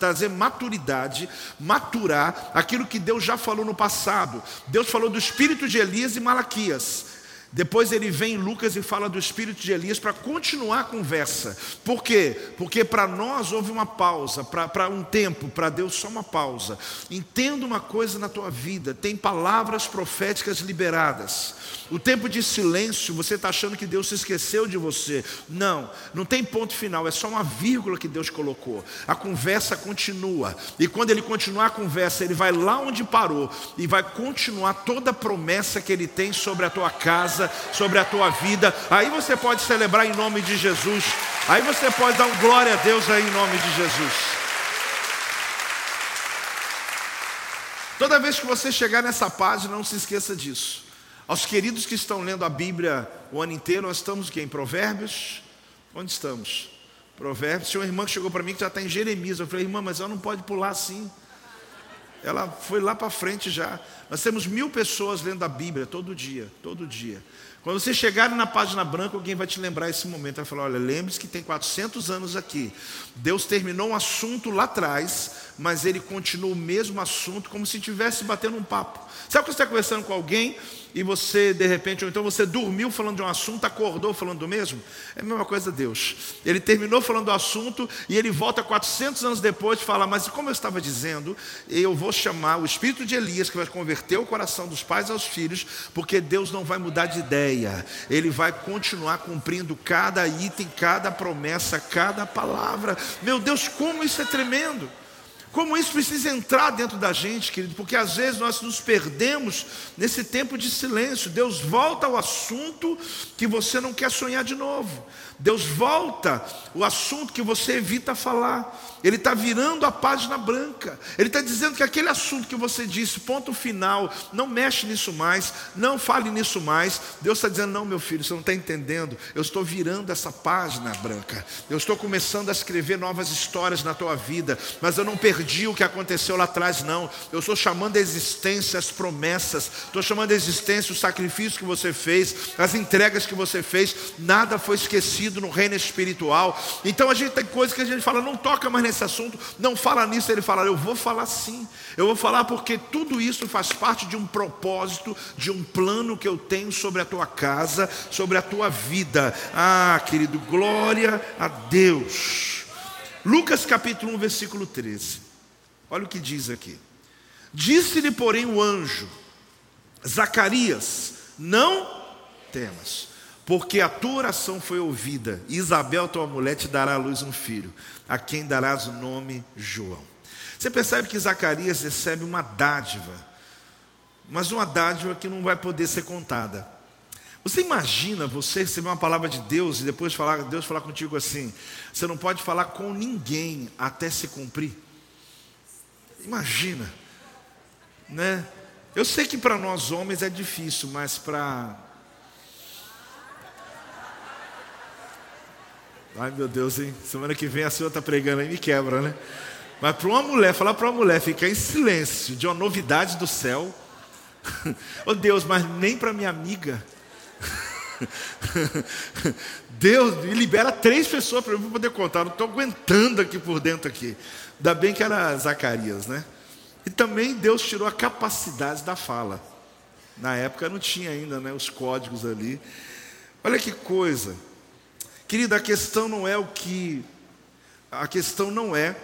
trazer maturidade, maturar aquilo que Deus já falou no passado. Deus falou do espírito de Elias e Malaquias. Depois ele vem em Lucas e fala do espírito de Elias para continuar a conversa. Por quê? Porque para nós houve uma pausa, para um tempo, para Deus só uma pausa. Entenda uma coisa na tua vida: tem palavras proféticas liberadas. O tempo de silêncio, você está achando que Deus se esqueceu de você. Não, não tem ponto final, é só uma vírgula que Deus colocou. A conversa continua. E quando ele continuar a conversa, ele vai lá onde parou e vai continuar toda a promessa que ele tem sobre a tua casa, sobre a tua vida. Aí você pode celebrar em nome de Jesus. Aí você pode dar um glória a Deus aí em nome de Jesus. Toda vez que você chegar nessa página, não se esqueça disso. Aos queridos que estão lendo a Bíblia o ano inteiro, nós estamos aqui em Provérbios. Onde estamos? Provérbios. Tinha uma irmã que chegou para mim que já está em Jeremias. Eu falei, irmã, mas ela não pode pular assim. Ela foi lá para frente já. Nós temos mil pessoas lendo a Bíblia todo dia, todo dia. Quando você chegar na página branca, alguém vai te lembrar esse momento. Vai falar: olha, lembre-se que tem 400 anos aqui. Deus terminou um assunto lá atrás, mas ele continua o mesmo assunto, como se estivesse batendo um papo. Sabe quando você está conversando com alguém e você, de repente, ou então você dormiu falando de um assunto, acordou falando do mesmo? É a mesma coisa Deus. Ele terminou falando do assunto e ele volta 400 anos depois e fala: Mas como eu estava dizendo, eu vou chamar o espírito de Elias, que vai converter o coração dos pais aos filhos, porque Deus não vai mudar de ideia, ele vai continuar cumprindo cada item, cada promessa, cada palavra. Meu Deus, como isso é tremendo! Como isso precisa entrar dentro da gente, querido, porque às vezes nós nos perdemos nesse tempo de silêncio. Deus volta ao assunto que você não quer sonhar de novo. Deus volta o assunto que você evita falar. Ele está virando a página branca. Ele está dizendo que aquele assunto que você disse, ponto final, não mexe nisso mais, não fale nisso mais. Deus está dizendo: não, meu filho, você não está entendendo. Eu estou virando essa página branca. Eu estou começando a escrever novas histórias na tua vida, mas eu não perdi o que aconteceu lá atrás, não. Eu estou chamando a existência as promessas, estou chamando a existência o sacrifício que você fez, as entregas que você fez. Nada foi esquecido no reino espiritual. Então a gente tem coisas que a gente fala, não toca mais nesse assunto, não fala nisso, ele fala, eu vou falar sim, eu vou falar porque tudo isso faz parte de um propósito, de um plano que eu tenho sobre a tua casa, sobre a tua vida. Ah, querido, glória a Deus. Lucas capítulo 1, versículo 13. Olha o que diz aqui. Disse-lhe, porém, o anjo, Zacarias, não temas porque a tua oração foi ouvida. Isabel, tua mulher, te dará à luz um filho, a quem darás o nome João. Você percebe que Zacarias recebe uma dádiva, mas uma dádiva que não vai poder ser contada. Você imagina você receber uma palavra de Deus e depois falar, Deus falar contigo assim: você não pode falar com ninguém até se cumprir? Imagina, né? Eu sei que para nós homens é difícil, mas para Ai meu Deus, hein? Semana que vem a senhora está pregando aí, me quebra, né? Mas para uma mulher, falar para uma mulher ficar em silêncio de uma novidade do céu. oh Deus, mas nem para minha amiga. Deus, me libera três pessoas para eu poder contar. Não estou aguentando aqui por dentro aqui. Ainda bem que era Zacarias, né? E também Deus tirou a capacidade da fala. Na época não tinha ainda né, os códigos ali. Olha que coisa. Querida, a questão não é o que. A questão não é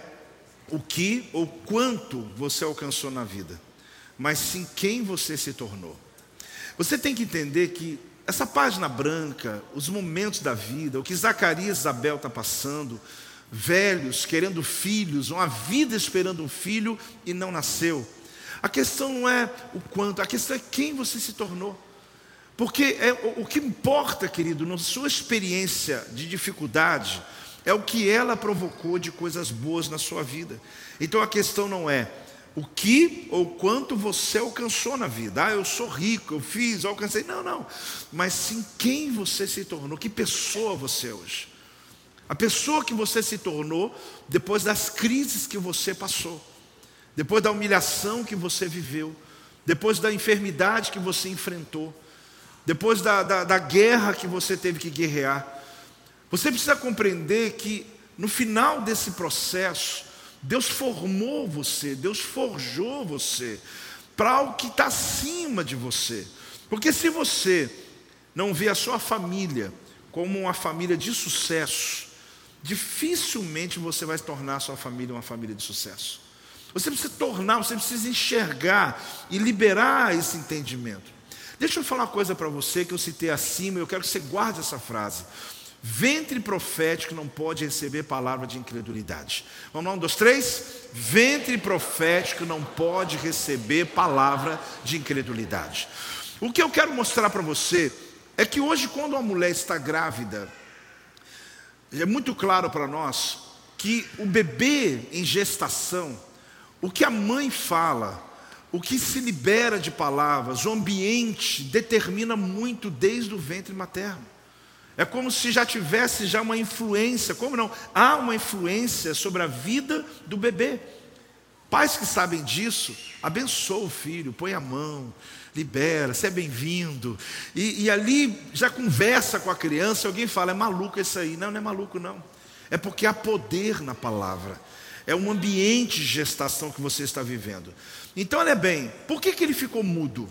o que ou quanto você alcançou na vida, mas sim quem você se tornou. Você tem que entender que essa página branca, os momentos da vida, o que Zacarias e Isabel está passando, velhos querendo filhos, uma vida esperando um filho e não nasceu. A questão não é o quanto, a questão é quem você se tornou. Porque é, o, que importa, querido, na sua experiência de dificuldade, é o que ela provocou de coisas boas na sua vida. Então a questão não é o que ou quanto você alcançou na vida. Ah, eu sou rico, eu fiz, eu alcancei. Não, não. Mas sim quem você se tornou, que pessoa você é hoje. A pessoa que você se tornou depois das crises que você passou, depois da humilhação que você viveu, depois da enfermidade que você enfrentou, depois da, da, da guerra que você teve que guerrear. Você precisa compreender que no final desse processo, Deus formou você, Deus forjou você para algo que está acima de você. Porque se você não vê a sua família como uma família de sucesso, dificilmente você vai tornar a sua família uma família de sucesso. Você precisa tornar, você precisa enxergar e liberar esse entendimento. Deixa eu falar uma coisa para você que eu citei acima, eu quero que você guarde essa frase. Ventre profético não pode receber palavra de incredulidade. Vamos lá, um, dois, três. Ventre profético não pode receber palavra de incredulidade. O que eu quero mostrar para você é que hoje, quando uma mulher está grávida, é muito claro para nós que o bebê em gestação, o que a mãe fala, o que se libera de palavras, o ambiente determina muito desde o ventre materno. É como se já tivesse já uma influência, como não? Há uma influência sobre a vida do bebê. Pais que sabem disso, abençoa o filho, põe a mão, libera, você é bem-vindo. E, e, ali já conversa com a criança, alguém fala, é maluco isso aí. Não, não é maluco, não. É porque há poder na palavra. É um ambiente de gestação que você está vivendo. Então, olha bem, por que, que ele ficou mudo?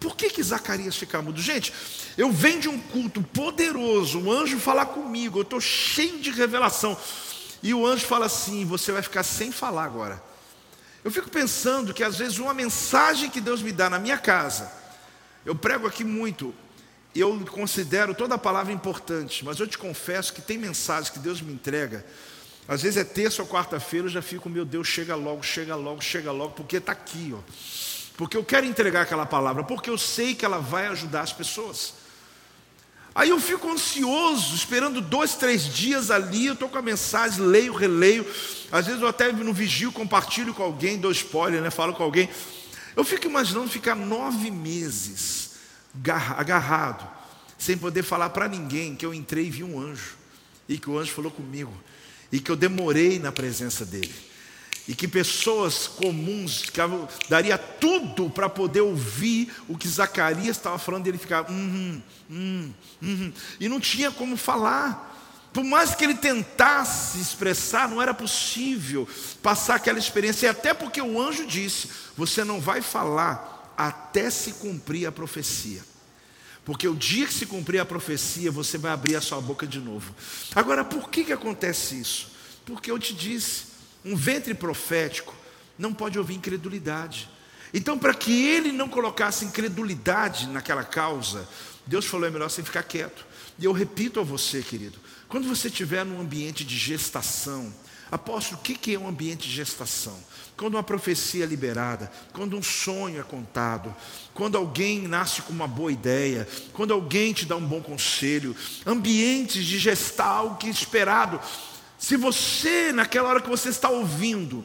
Por que, que Zacarias fica mudo? Gente, eu venho de um culto poderoso, um anjo falar comigo, eu estou cheio de revelação. E o anjo fala assim: você vai ficar sem falar agora. Eu fico pensando que às vezes uma mensagem que Deus me dá na minha casa, eu prego aqui muito, eu considero toda a palavra importante, mas eu te confesso que tem mensagens que Deus me entrega, às vezes é terça ou quarta-feira, eu já fico, meu Deus, chega logo, chega logo, chega logo, porque está aqui, ó. Porque eu quero entregar aquela palavra, porque eu sei que ela vai ajudar as pessoas. Aí eu fico ansioso, esperando dois, três dias ali, eu estou com a mensagem, leio, releio. Às vezes eu até no vigio compartilho com alguém, dou spoiler, né? Falo com alguém. Eu fico imaginando ficar nove meses agarrado, sem poder falar para ninguém que eu entrei e vi um anjo, e que o anjo falou comigo, e que eu demorei na presença dele e que pessoas comuns que daria tudo para poder ouvir o que Zacarias estava falando, e ele ficava, hum, hum, hum, e não tinha como falar. Por mais que ele tentasse expressar, não era possível passar aquela experiência, e até porque o anjo disse: Você não vai falar até se cumprir a profecia. Porque o dia que se cumprir a profecia, você vai abrir a sua boca de novo. Agora, por que, que acontece isso? Porque eu te disse, um ventre profético não pode ouvir incredulidade. Então, para que ele não colocasse incredulidade naquela causa, Deus falou: é melhor você ficar quieto. E eu repito a você, querido, quando você estiver num ambiente de gestação, apóstolo, o que é um ambiente de gestação? Quando uma profecia é liberada, quando um sonho é contado, quando alguém nasce com uma boa ideia, quando alguém te dá um bom conselho, ambientes de gestar algo que é esperado. Se você, naquela hora que você está ouvindo,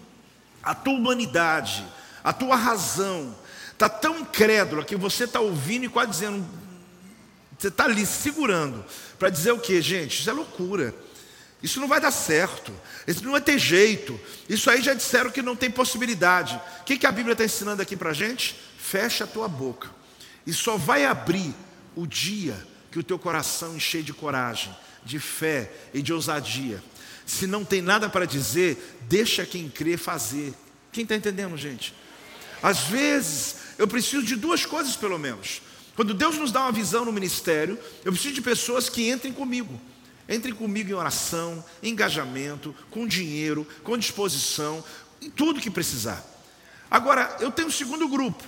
a tua humanidade, a tua razão, está tão incrédula que você está ouvindo e quase dizendo, você está ali segurando, para dizer o que, gente? Isso é loucura. Isso não vai dar certo. Isso não vai ter jeito. Isso aí já disseram que não tem possibilidade. O que, que a Bíblia está ensinando aqui para a gente? Fecha a tua boca. E só vai abrir o dia que o teu coração encher de coragem, de fé e de ousadia. Se não tem nada para dizer, deixa quem crê fazer. Quem está entendendo, gente? Às vezes, eu preciso de duas coisas pelo menos. Quando Deus nos dá uma visão no ministério, eu preciso de pessoas que entrem comigo. Entre comigo em oração, engajamento, com dinheiro, com disposição, em tudo que precisar. Agora, eu tenho um segundo grupo,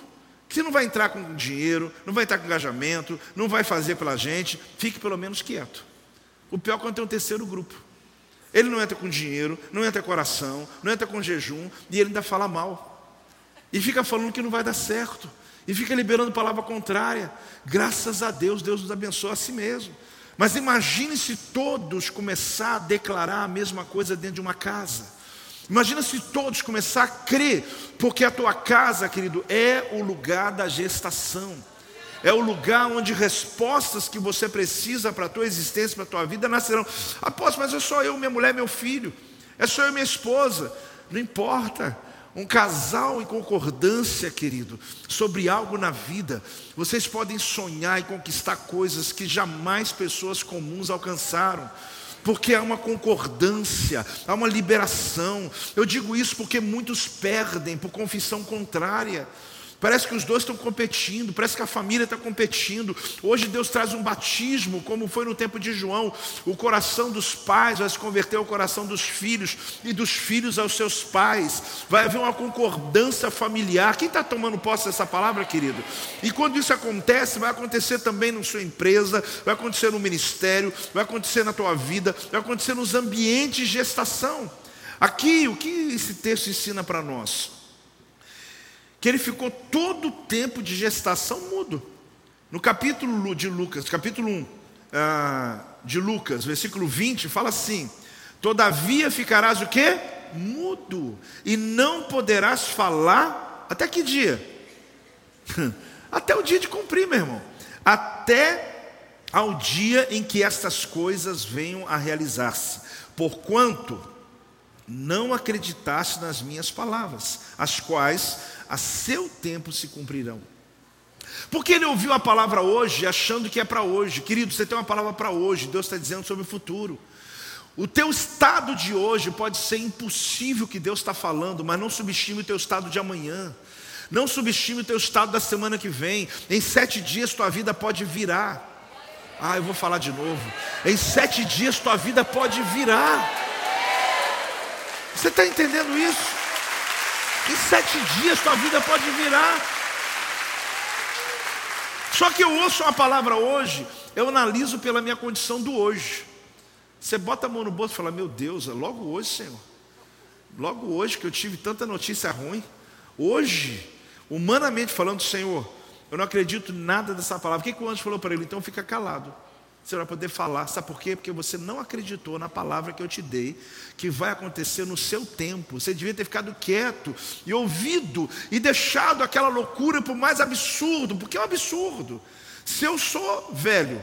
que não vai entrar com dinheiro, não vai entrar com engajamento, não vai fazer pela gente, fique pelo menos quieto. O pior é quando tem um terceiro grupo. Ele não entra com dinheiro, não entra com oração, não entra com jejum, e ele ainda fala mal. E fica falando que não vai dar certo. E fica liberando palavra contrária. Graças a Deus, Deus nos abençoa a si mesmo. Mas imagine se todos começar a declarar a mesma coisa dentro de uma casa. Imagina se todos começar a crer, porque a tua casa, querido, é o lugar da gestação. É o lugar onde respostas que você precisa para a tua existência, para a tua vida nascerão. Apóstolo, mas é só eu, minha mulher, meu filho. É só eu minha esposa. Não importa um casal em concordância, querido, sobre algo na vida, vocês podem sonhar e conquistar coisas que jamais pessoas comuns alcançaram. Porque há uma concordância, há uma liberação. Eu digo isso porque muitos perdem por confissão contrária. Parece que os dois estão competindo, parece que a família está competindo. Hoje Deus traz um batismo, como foi no tempo de João. O coração dos pais vai se converter ao coração dos filhos, e dos filhos aos seus pais. Vai haver uma concordância familiar. Quem está tomando posse dessa palavra, querido? E quando isso acontece, vai acontecer também na sua empresa, vai acontecer no ministério, vai acontecer na tua vida, vai acontecer nos ambientes de gestação. Aqui, o que esse texto ensina para nós? Que ele ficou todo o tempo de gestação mudo. No capítulo de Lucas, capítulo 1 ah, de Lucas, versículo 20, fala assim: Todavia ficarás o quê? Mudo, e não poderás falar até que dia? até o dia de cumprir, meu irmão. Até ao dia em que estas coisas venham a realizar-se. Porquanto não acreditaste nas minhas palavras, as quais a seu tempo se cumprirão. Porque ele ouviu a palavra hoje achando que é para hoje. Querido, você tem uma palavra para hoje, Deus está dizendo sobre o futuro. O teu estado de hoje pode ser impossível que Deus está falando, mas não subestime o teu estado de amanhã. Não subestime o teu estado da semana que vem. Em sete dias tua vida pode virar. Ah, eu vou falar de novo. Em sete dias tua vida pode virar. Você está entendendo isso? Em sete dias tua vida pode virar. Só que eu ouço uma palavra hoje, eu analiso pela minha condição do hoje. Você bota a mão no bolso e fala: Meu Deus, é logo hoje, Senhor. Logo hoje que eu tive tanta notícia ruim. Hoje, humanamente falando, Senhor, eu não acredito nada dessa palavra. O que, que o anjo falou para ele? Então fica calado. Você vai poder falar. Sabe por quê? Porque você não acreditou na palavra que eu te dei, que vai acontecer no seu tempo. Você devia ter ficado quieto e ouvido e deixado aquela loucura por mais absurdo, porque é um absurdo. Se eu sou velho,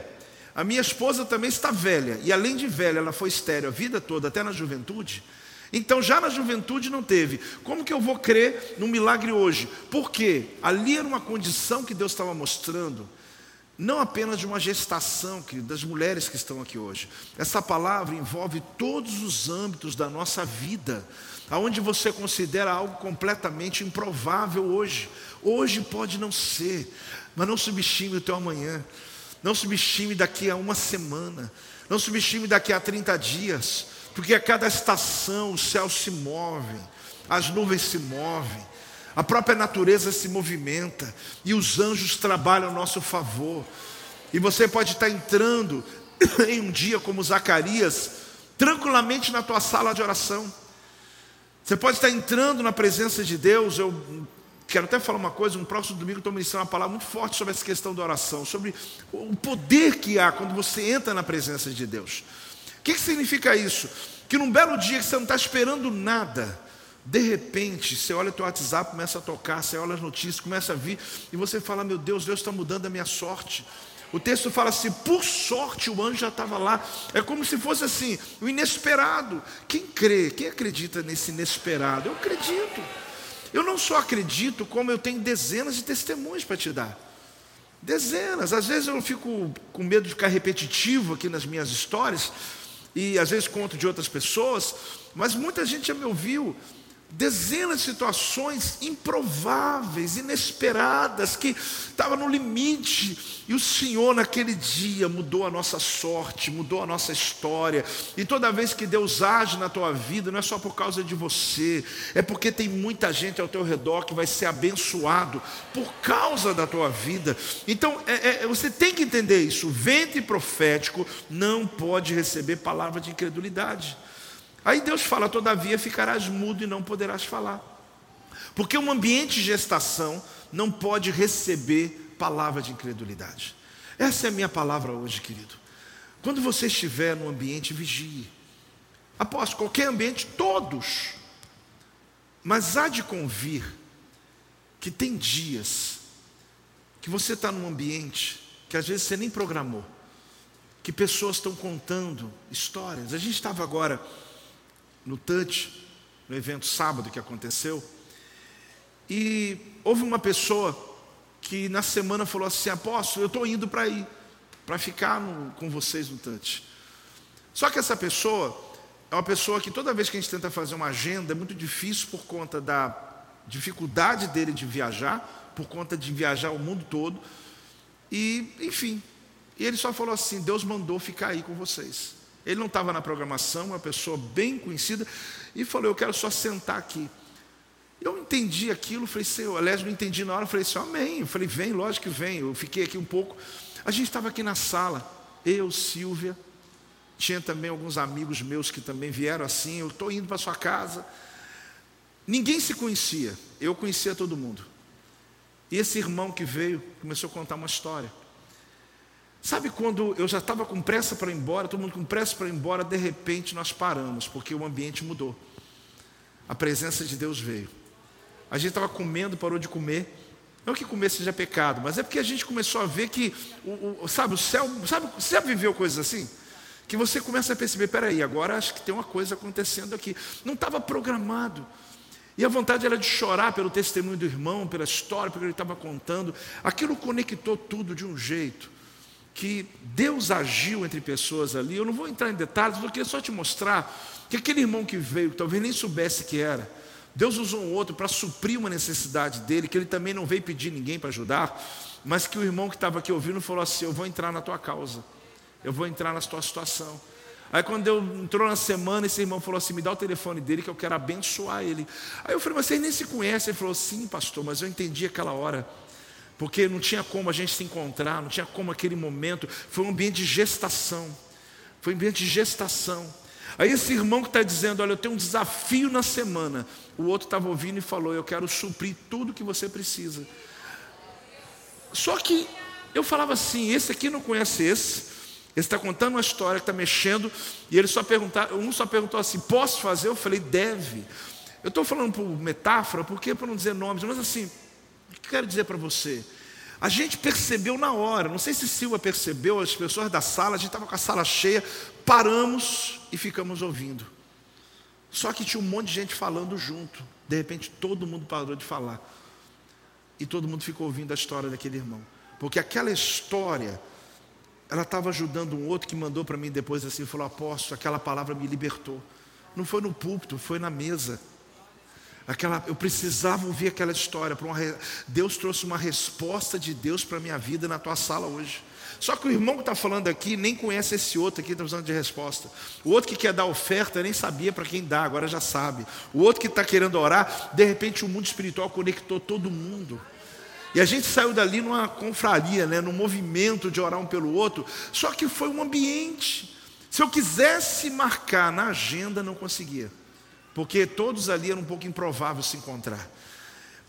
a minha esposa também está velha, e além de velha, ela foi estéreo a vida toda, até na juventude. Então, já na juventude não teve. Como que eu vou crer no milagre hoje? Porque ali era uma condição que Deus estava mostrando não apenas de uma gestação das mulheres que estão aqui hoje. Essa palavra envolve todos os âmbitos da nossa vida, aonde você considera algo completamente improvável hoje. Hoje pode não ser, mas não subestime o teu amanhã. Não subestime daqui a uma semana. Não subestime daqui a 30 dias. Porque a cada estação o céu se move, as nuvens se movem. A própria natureza se movimenta e os anjos trabalham a nosso favor. E você pode estar entrando em um dia como Zacarias, tranquilamente na tua sala de oração. Você pode estar entrando na presença de Deus. Eu quero até falar uma coisa: no próximo domingo estou ministrando uma palavra muito forte sobre essa questão da oração, sobre o poder que há quando você entra na presença de Deus. O que, que significa isso? Que num belo dia que você não está esperando nada, de repente, você olha o teu WhatsApp, começa a tocar, você olha as notícias, começa a vir, e você fala, meu Deus, Deus está mudando a minha sorte. O texto fala assim, por sorte o anjo já estava lá. É como se fosse assim, o inesperado. Quem crê, quem acredita nesse inesperado? Eu acredito. Eu não só acredito, como eu tenho dezenas de testemunhos para te dar. Dezenas. Às vezes eu fico com medo de ficar repetitivo aqui nas minhas histórias, e às vezes conto de outras pessoas, mas muita gente já me ouviu dezenas de situações improváveis, inesperadas, que estava no limite. E o Senhor, naquele dia, mudou a nossa sorte, mudou a nossa história. E toda vez que Deus age na tua vida, não é só por causa de você, é porque tem muita gente ao teu redor que vai ser abençoado por causa da tua vida. Então, é, é, você tem que entender isso. O ventre profético não pode receber palavra de incredulidade. Aí Deus fala: todavia ficarás mudo e não poderás falar. Porque um ambiente de gestação não pode receber palavra de incredulidade. Essa é a minha palavra hoje, querido. Quando você estiver no ambiente, vigie. Após qualquer ambiente, todos. Mas há de convir que tem dias que você está num ambiente que às vezes você nem programou, que pessoas estão contando histórias. A gente estava agora no Touch, no evento sábado que aconteceu. E houve uma pessoa que na semana falou assim: Apóstolo, eu estou indo para aí, para ficar no, com vocês no Touch. Só que essa pessoa é uma pessoa que toda vez que a gente tenta fazer uma agenda é muito difícil por conta da dificuldade dele de viajar, por conta de viajar o mundo todo. E, enfim, e ele só falou assim: Deus mandou ficar aí com vocês. Ele não estava na programação, uma pessoa bem conhecida, e falou: Eu quero só sentar aqui. Eu entendi aquilo, falei, Senhor, aliás, não entendi na hora, falei assim, amém. Eu falei, vem, lógico que vem. Eu fiquei aqui um pouco. A gente estava aqui na sala, eu, Silvia, tinha também alguns amigos meus que também vieram assim, eu estou indo para sua casa. Ninguém se conhecia, eu conhecia todo mundo. E esse irmão que veio começou a contar uma história. Sabe quando eu já estava com pressa para ir embora, todo mundo com pressa para ir embora, de repente nós paramos, porque o ambiente mudou. A presença de Deus veio. A gente estava comendo, parou de comer. Não que comer seja pecado, mas é porque a gente começou a ver que, o, o, sabe, o céu, sabe, você já viveu coisas assim? Que você começa a perceber, peraí, agora acho que tem uma coisa acontecendo aqui. Não estava programado. E a vontade era de chorar pelo testemunho do irmão, pela história, pelo que ele estava contando. Aquilo conectou tudo de um jeito que Deus agiu entre pessoas ali. Eu não vou entrar em detalhes, eu queria só te mostrar que aquele irmão que veio, que talvez nem soubesse que era, Deus usou um outro para suprir uma necessidade dele, que ele também não veio pedir ninguém para ajudar, mas que o irmão que estava aqui ouvindo falou assim: Eu vou entrar na tua causa, eu vou entrar na tua situação. Aí quando eu entrou na semana, esse irmão falou assim: me dá o telefone dele que eu quero abençoar ele. Aí eu falei, mas vocês nem se conhecem? Ele falou, sim, pastor, mas eu entendi aquela hora porque não tinha como a gente se encontrar, não tinha como aquele momento, foi um ambiente de gestação, foi um ambiente de gestação. Aí esse irmão que está dizendo, olha, eu tenho um desafio na semana, o outro estava ouvindo e falou, eu quero suprir tudo que você precisa. Só que eu falava assim, esse aqui não conhece esse, esse está contando uma história está mexendo, e ele só perguntar, um só perguntou assim, posso fazer? Eu falei, deve. Eu estou falando por metáfora, porque para não dizer nomes, mas assim, que eu quero dizer para você? A gente percebeu na hora, não sei se Silva percebeu, as pessoas da sala, a gente estava com a sala cheia, paramos e ficamos ouvindo. Só que tinha um monte de gente falando junto. De repente todo mundo parou de falar. E todo mundo ficou ouvindo a história daquele irmão. Porque aquela história, ela estava ajudando um outro que mandou para mim depois assim, falou, apóstolo, aquela palavra me libertou. Não foi no púlpito, foi na mesa. Aquela, eu precisava ouvir aquela história. Uma, Deus trouxe uma resposta de Deus para a minha vida na tua sala hoje. Só que o irmão que está falando aqui nem conhece esse outro aqui, está precisando de resposta. O outro que quer dar oferta nem sabia para quem dá, agora já sabe. O outro que está querendo orar, de repente o mundo espiritual conectou todo mundo. E a gente saiu dali numa confraria, né, num movimento de orar um pelo outro. Só que foi um ambiente. Se eu quisesse marcar na agenda, não conseguia porque todos ali era um pouco improvável se encontrar.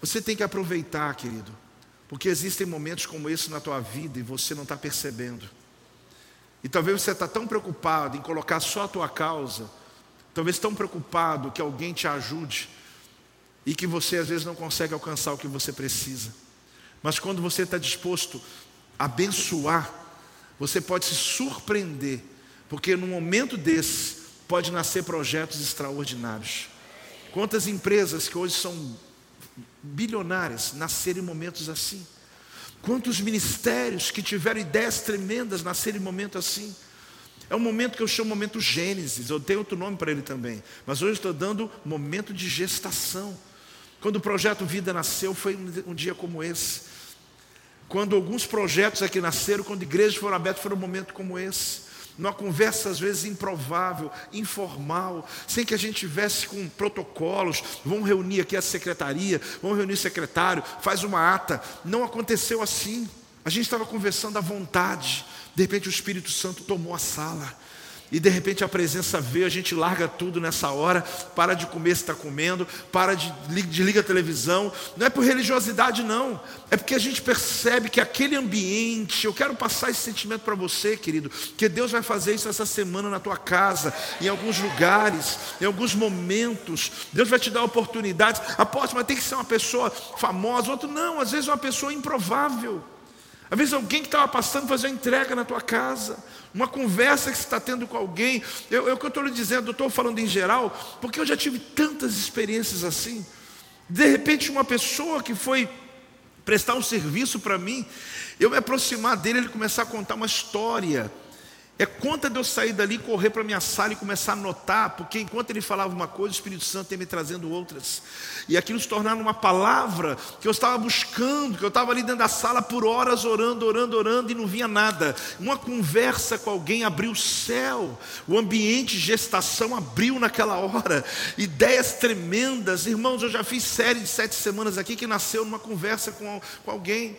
Você tem que aproveitar, querido, porque existem momentos como esse na tua vida e você não está percebendo. E talvez você está tão preocupado em colocar só a tua causa, talvez tão preocupado que alguém te ajude, e que você às vezes não consegue alcançar o que você precisa. Mas quando você está disposto a abençoar, você pode se surpreender, porque no momento desse, pode nascer projetos extraordinários. Quantas empresas que hoje são bilionárias nasceram em momentos assim? Quantos ministérios que tiveram ideias tremendas nasceram em momentos assim? É um momento que eu chamo momento Gênesis, eu tenho outro nome para ele também, mas hoje estou dando momento de gestação. Quando o projeto Vida nasceu, foi um dia como esse. Quando alguns projetos aqui nasceram, quando igrejas foram abertas, foi um momento como esse. Numa conversa às vezes improvável, informal, sem que a gente tivesse com protocolos. Vamos reunir aqui a secretaria, vamos reunir secretário, faz uma ata. Não aconteceu assim. A gente estava conversando à vontade. De repente o Espírito Santo tomou a sala. E de repente a presença veio, a gente larga tudo nessa hora, para de comer se está comendo, para de desliga a televisão. Não é por religiosidade, não. É porque a gente percebe que aquele ambiente, eu quero passar esse sentimento para você, querido, que Deus vai fazer isso essa semana na tua casa, em alguns lugares, em alguns momentos. Deus vai te dar oportunidades. Aposto, mas tem que ser uma pessoa famosa, outro não, às vezes uma pessoa improvável. Às vezes alguém que estava passando fazer uma entrega na tua casa, uma conversa que você está tendo com alguém. Eu, eu que eu estou lhe dizendo, eu estou falando em geral, porque eu já tive tantas experiências assim. De repente, uma pessoa que foi prestar um serviço para mim, eu me aproximar dele, ele começar a contar uma história é conta de eu sair dali, correr para minha sala e começar a anotar, porque enquanto ele falava uma coisa, o Espírito Santo ia me trazendo outras. E aquilo se tornava uma palavra que eu estava buscando, que eu estava ali dentro da sala por horas orando, orando, orando e não vinha nada. Uma conversa com alguém abriu o céu, o ambiente de gestação abriu naquela hora. Ideias tremendas. Irmãos, eu já fiz série de sete semanas aqui que nasceu numa conversa com, com alguém.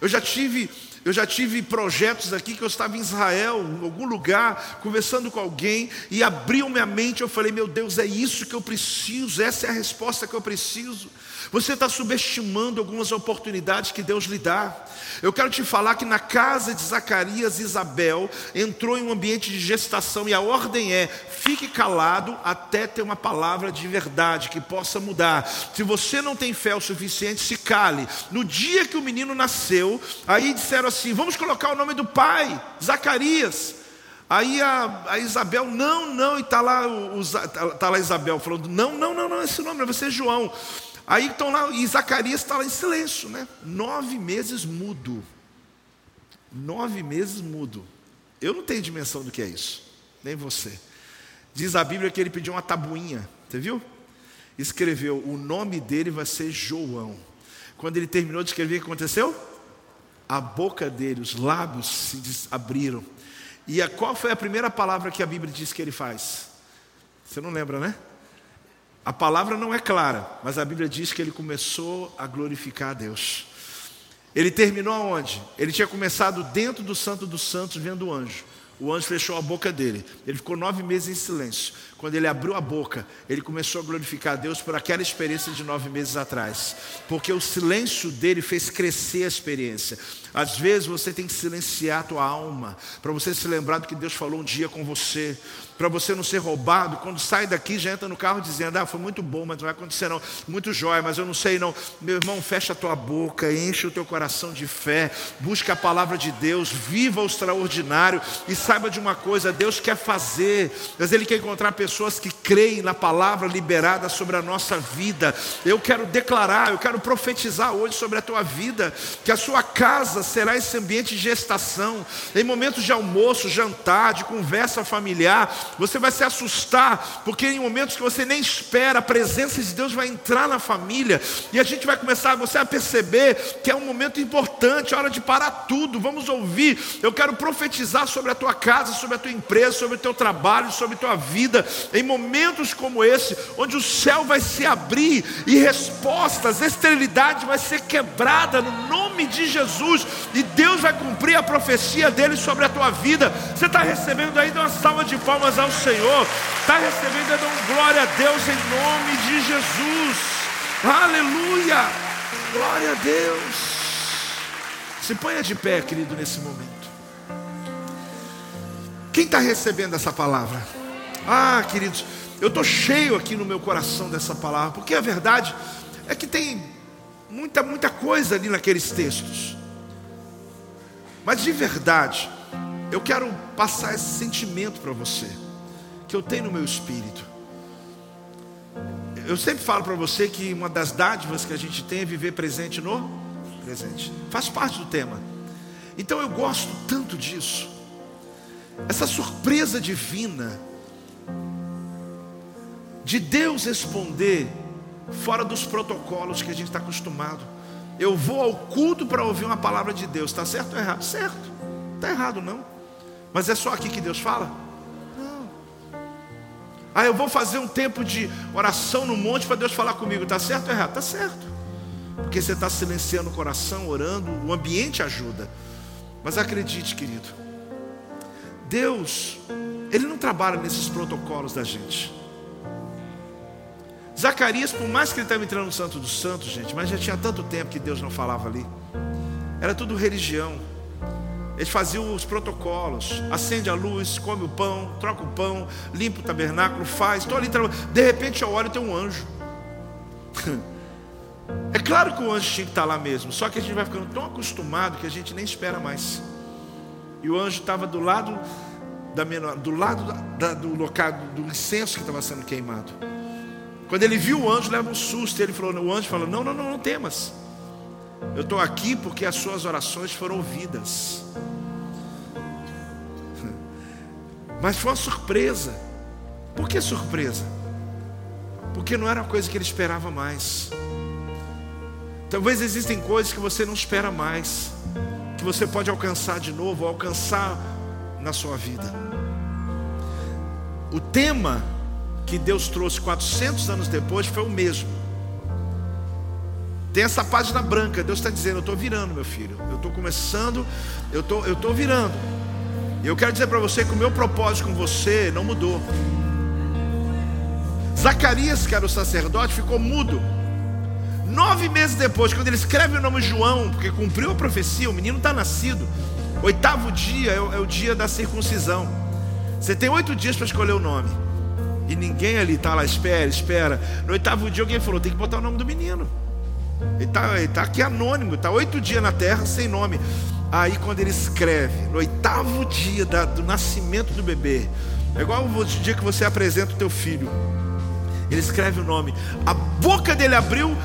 Eu já tive eu já tive projetos aqui que eu estava em Israel, em algum lugar, conversando com alguém, e abriu minha mente. Eu falei: Meu Deus, é isso que eu preciso, essa é a resposta que eu preciso. Você está subestimando algumas oportunidades que Deus lhe dá. Eu quero te falar que na casa de Zacarias Isabel entrou em um ambiente de gestação e a ordem é: fique calado até ter uma palavra de verdade que possa mudar. Se você não tem fé o suficiente, se cale. No dia que o menino nasceu, aí disseram assim: vamos colocar o nome do pai, Zacarias. Aí a, a, Isabel, não, não, e está lá, tá, tá lá Isabel falando, não, não, não, não, esse nome vai ser João. Aí estão lá, e Zacarias está lá em silêncio, né? Nove meses mudo. Nove meses mudo. Eu não tenho dimensão do que é isso, nem você. Diz a Bíblia que ele pediu uma tabuinha, você viu? Escreveu, o nome dele vai ser João. Quando ele terminou de escrever, o que aconteceu? A boca dele, os lábios se abriram. E a, qual foi a primeira palavra que a Bíblia diz que ele faz? Você não lembra, né? A palavra não é clara, mas a Bíblia diz que ele começou a glorificar a Deus. Ele terminou aonde? Ele tinha começado dentro do Santo dos Santos, vendo o anjo. O anjo fechou a boca dele. Ele ficou nove meses em silêncio. Quando ele abriu a boca, ele começou a glorificar a Deus por aquela experiência de nove meses atrás. Porque o silêncio dele fez crescer a experiência. Às vezes você tem que silenciar a tua alma, para você se lembrar do que Deus falou um dia com você para você não ser roubado. Quando sai daqui, já entra no carro dizendo: Ah, foi muito bom, mas não vai acontecer não. Muito jóia, mas eu não sei não. Meu irmão, fecha a tua boca, enche o teu coração de fé, busca a palavra de Deus, viva o extraordinário e saiba de uma coisa: Deus quer fazer, mas Ele quer encontrar pessoas que creem na palavra liberada sobre a nossa vida. Eu quero declarar, eu quero profetizar hoje sobre a tua vida, que a sua casa será esse ambiente de gestação, em momentos de almoço, jantar, de conversa familiar você vai se assustar, porque em momentos que você nem espera, a presença de Deus vai entrar na família, e a gente vai começar, você a perceber que é um momento importante, é hora de parar tudo, vamos ouvir. Eu quero profetizar sobre a tua casa, sobre a tua empresa, sobre o teu trabalho, sobre a tua vida, em momentos como esse, onde o céu vai se abrir e respostas, esterilidade vai ser quebrada no nome de Jesus, e Deus vai cumprir a profecia dele sobre a tua vida. Você está recebendo ainda uma salva de palmas ao Senhor. Está recebendo, dando glória a Deus em nome de Jesus. Aleluia! Glória a Deus. Se ponha de pé, querido, nesse momento. Quem está recebendo essa palavra? Ah, queridos, eu estou cheio aqui no meu coração dessa palavra, porque a verdade é que tem muita, muita coisa ali naqueles textos. Mas de verdade, eu quero passar esse sentimento para você, que eu tenho no meu espírito. Eu sempre falo para você que uma das dádivas que a gente tem é viver presente no presente. Faz parte do tema. Então eu gosto tanto disso. essa surpresa divina de Deus responder fora dos protocolos que a gente está acostumado. Eu vou ao culto para ouvir uma palavra de Deus, está certo ou errado? Certo, está errado não. Mas é só aqui que Deus fala? Ah, eu vou fazer um tempo de oração no monte para Deus falar comigo, está certo ou errado? Está certo. Porque você está silenciando o coração, orando, o ambiente ajuda. Mas acredite, querido, Deus, Ele não trabalha nesses protocolos da gente. Zacarias, por mais que ele estava entrando no Santo dos Santos, gente, mas já tinha tanto tempo que Deus não falava ali. Era tudo religião. Eles faziam os protocolos, acende a luz, come o pão, troca o pão, limpa o tabernáculo, faz, estou ali trabalhando. De repente eu olho e tem um anjo. É claro que o anjo tinha que estar lá mesmo, só que a gente vai ficando tão acostumado que a gente nem espera mais. E o anjo estava do lado da menor, do lado da, do local do incenso que estava sendo queimado. Quando ele viu o anjo, leva um susto. Ele falou, o anjo falou: Não, não, não, não temas. Eu estou aqui porque as suas orações foram ouvidas. Mas foi uma surpresa. Por que surpresa? Porque não era uma coisa que ele esperava mais. Talvez existem coisas que você não espera mais, que você pode alcançar de novo, alcançar na sua vida. O tema que Deus trouxe 400 anos depois foi o mesmo. Tem essa página branca, Deus está dizendo: Eu estou virando, meu filho. Eu estou começando, eu tô, estou tô virando. E eu quero dizer para você que o meu propósito com você não mudou. Zacarias, que era o sacerdote, ficou mudo. Nove meses depois, quando ele escreve o nome João, porque cumpriu a profecia, o menino está nascido. Oitavo dia é o, é o dia da circuncisão. Você tem oito dias para escolher o nome. E ninguém ali está lá, espera, espera. No oitavo dia alguém falou, tem que botar o nome do menino. Ele está tá aqui anônimo, está oito dias na terra sem nome. Aí quando ele escreve, no oitavo dia da, do nascimento do bebê, é igual o dia que você apresenta o teu filho. Ele escreve o nome. A boca dele abriu.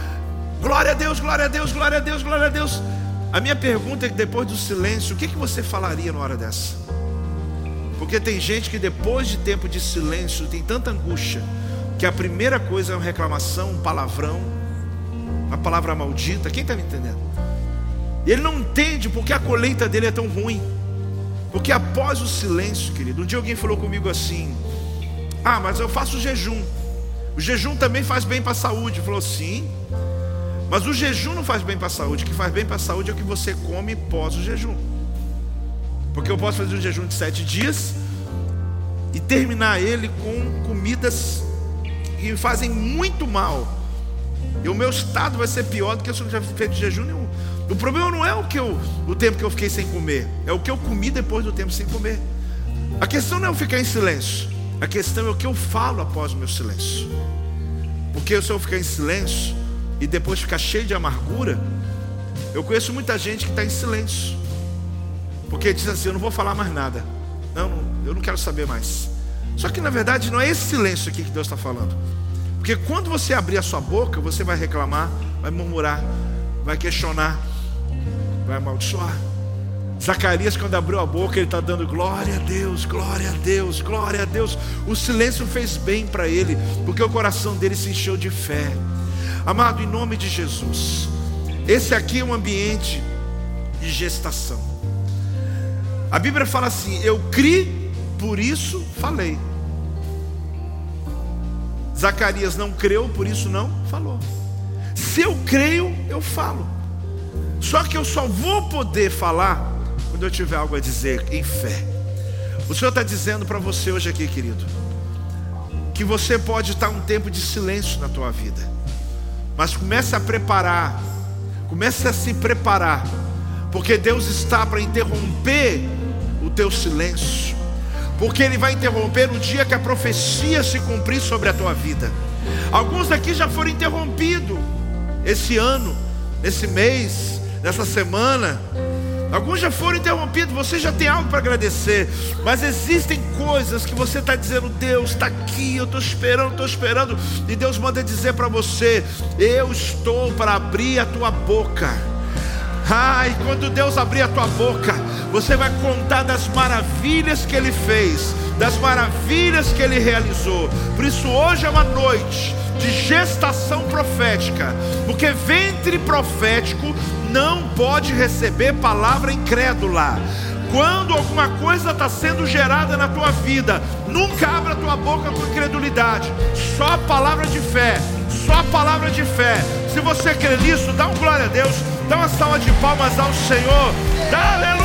Glória a Deus, glória a Deus, glória a Deus, glória a Deus. A minha pergunta é que depois do silêncio, o que, que você falaria na hora dessa? Porque tem gente que depois de tempo de silêncio tem tanta angústia que a primeira coisa é uma reclamação, um palavrão, uma palavra maldita. Quem está me entendendo? Ele não entende porque a colheita dele é tão ruim. Porque após o silêncio, querido, um dia alguém falou comigo assim: Ah, mas eu faço jejum. O jejum também faz bem para a saúde. Falou, sim. Mas o jejum não faz bem para a saúde. O que faz bem para a saúde é o que você come pós o jejum. Porque eu posso fazer um jejum de sete dias e terminar ele com comidas que me fazem muito mal. E o meu estado vai ser pior do que se eu não tiver feito jejum nenhum. O problema não é o, que eu, o tempo que eu fiquei sem comer, é o que eu comi depois do tempo sem comer. A questão não é eu ficar em silêncio, a questão é o que eu falo após o meu silêncio. Porque se eu ficar em silêncio e depois ficar cheio de amargura, eu conheço muita gente que está em silêncio. Porque diz assim: Eu não vou falar mais nada. Não, eu não quero saber mais. Só que na verdade não é esse silêncio aqui que Deus está falando. Porque quando você abrir a sua boca, você vai reclamar, vai murmurar, vai questionar, vai amaldiçoar. Zacarias, quando abriu a boca, ele está dando glória a Deus, glória a Deus, glória a Deus. O silêncio fez bem para ele, porque o coração dele se encheu de fé. Amado, em nome de Jesus, esse aqui é um ambiente de gestação. A Bíblia fala assim: Eu criei, por isso falei. Zacarias não creu, por isso não falou. Se eu creio, eu falo. Só que eu só vou poder falar quando eu tiver algo a dizer em fé. O Senhor está dizendo para você hoje aqui, querido, que você pode estar um tempo de silêncio na tua vida, mas comece a preparar, comece a se preparar, porque Deus está para interromper o teu silêncio, porque ele vai interromper o dia que a profecia se cumprir sobre a tua vida. Alguns daqui já foram interrompidos esse ano, esse mês, nessa semana. Alguns já foram interrompidos, você já tem algo para agradecer, mas existem coisas que você está dizendo, Deus está aqui, eu estou esperando, estou esperando, e Deus manda dizer para você: Eu estou para abrir a tua boca E quando Deus abrir a tua boca, você vai contar das maravilhas que Ele fez, das maravilhas que Ele realizou. Por isso, hoje é uma noite de gestação profética, porque ventre profético não pode receber palavra incrédula. Quando alguma coisa está sendo gerada na tua vida, nunca abra a tua boca com incredulidade, só a palavra de fé, só a palavra de fé. Se você crê nisso, dá um glória a Deus, dá uma salva de palmas ao Senhor, dá aleluia!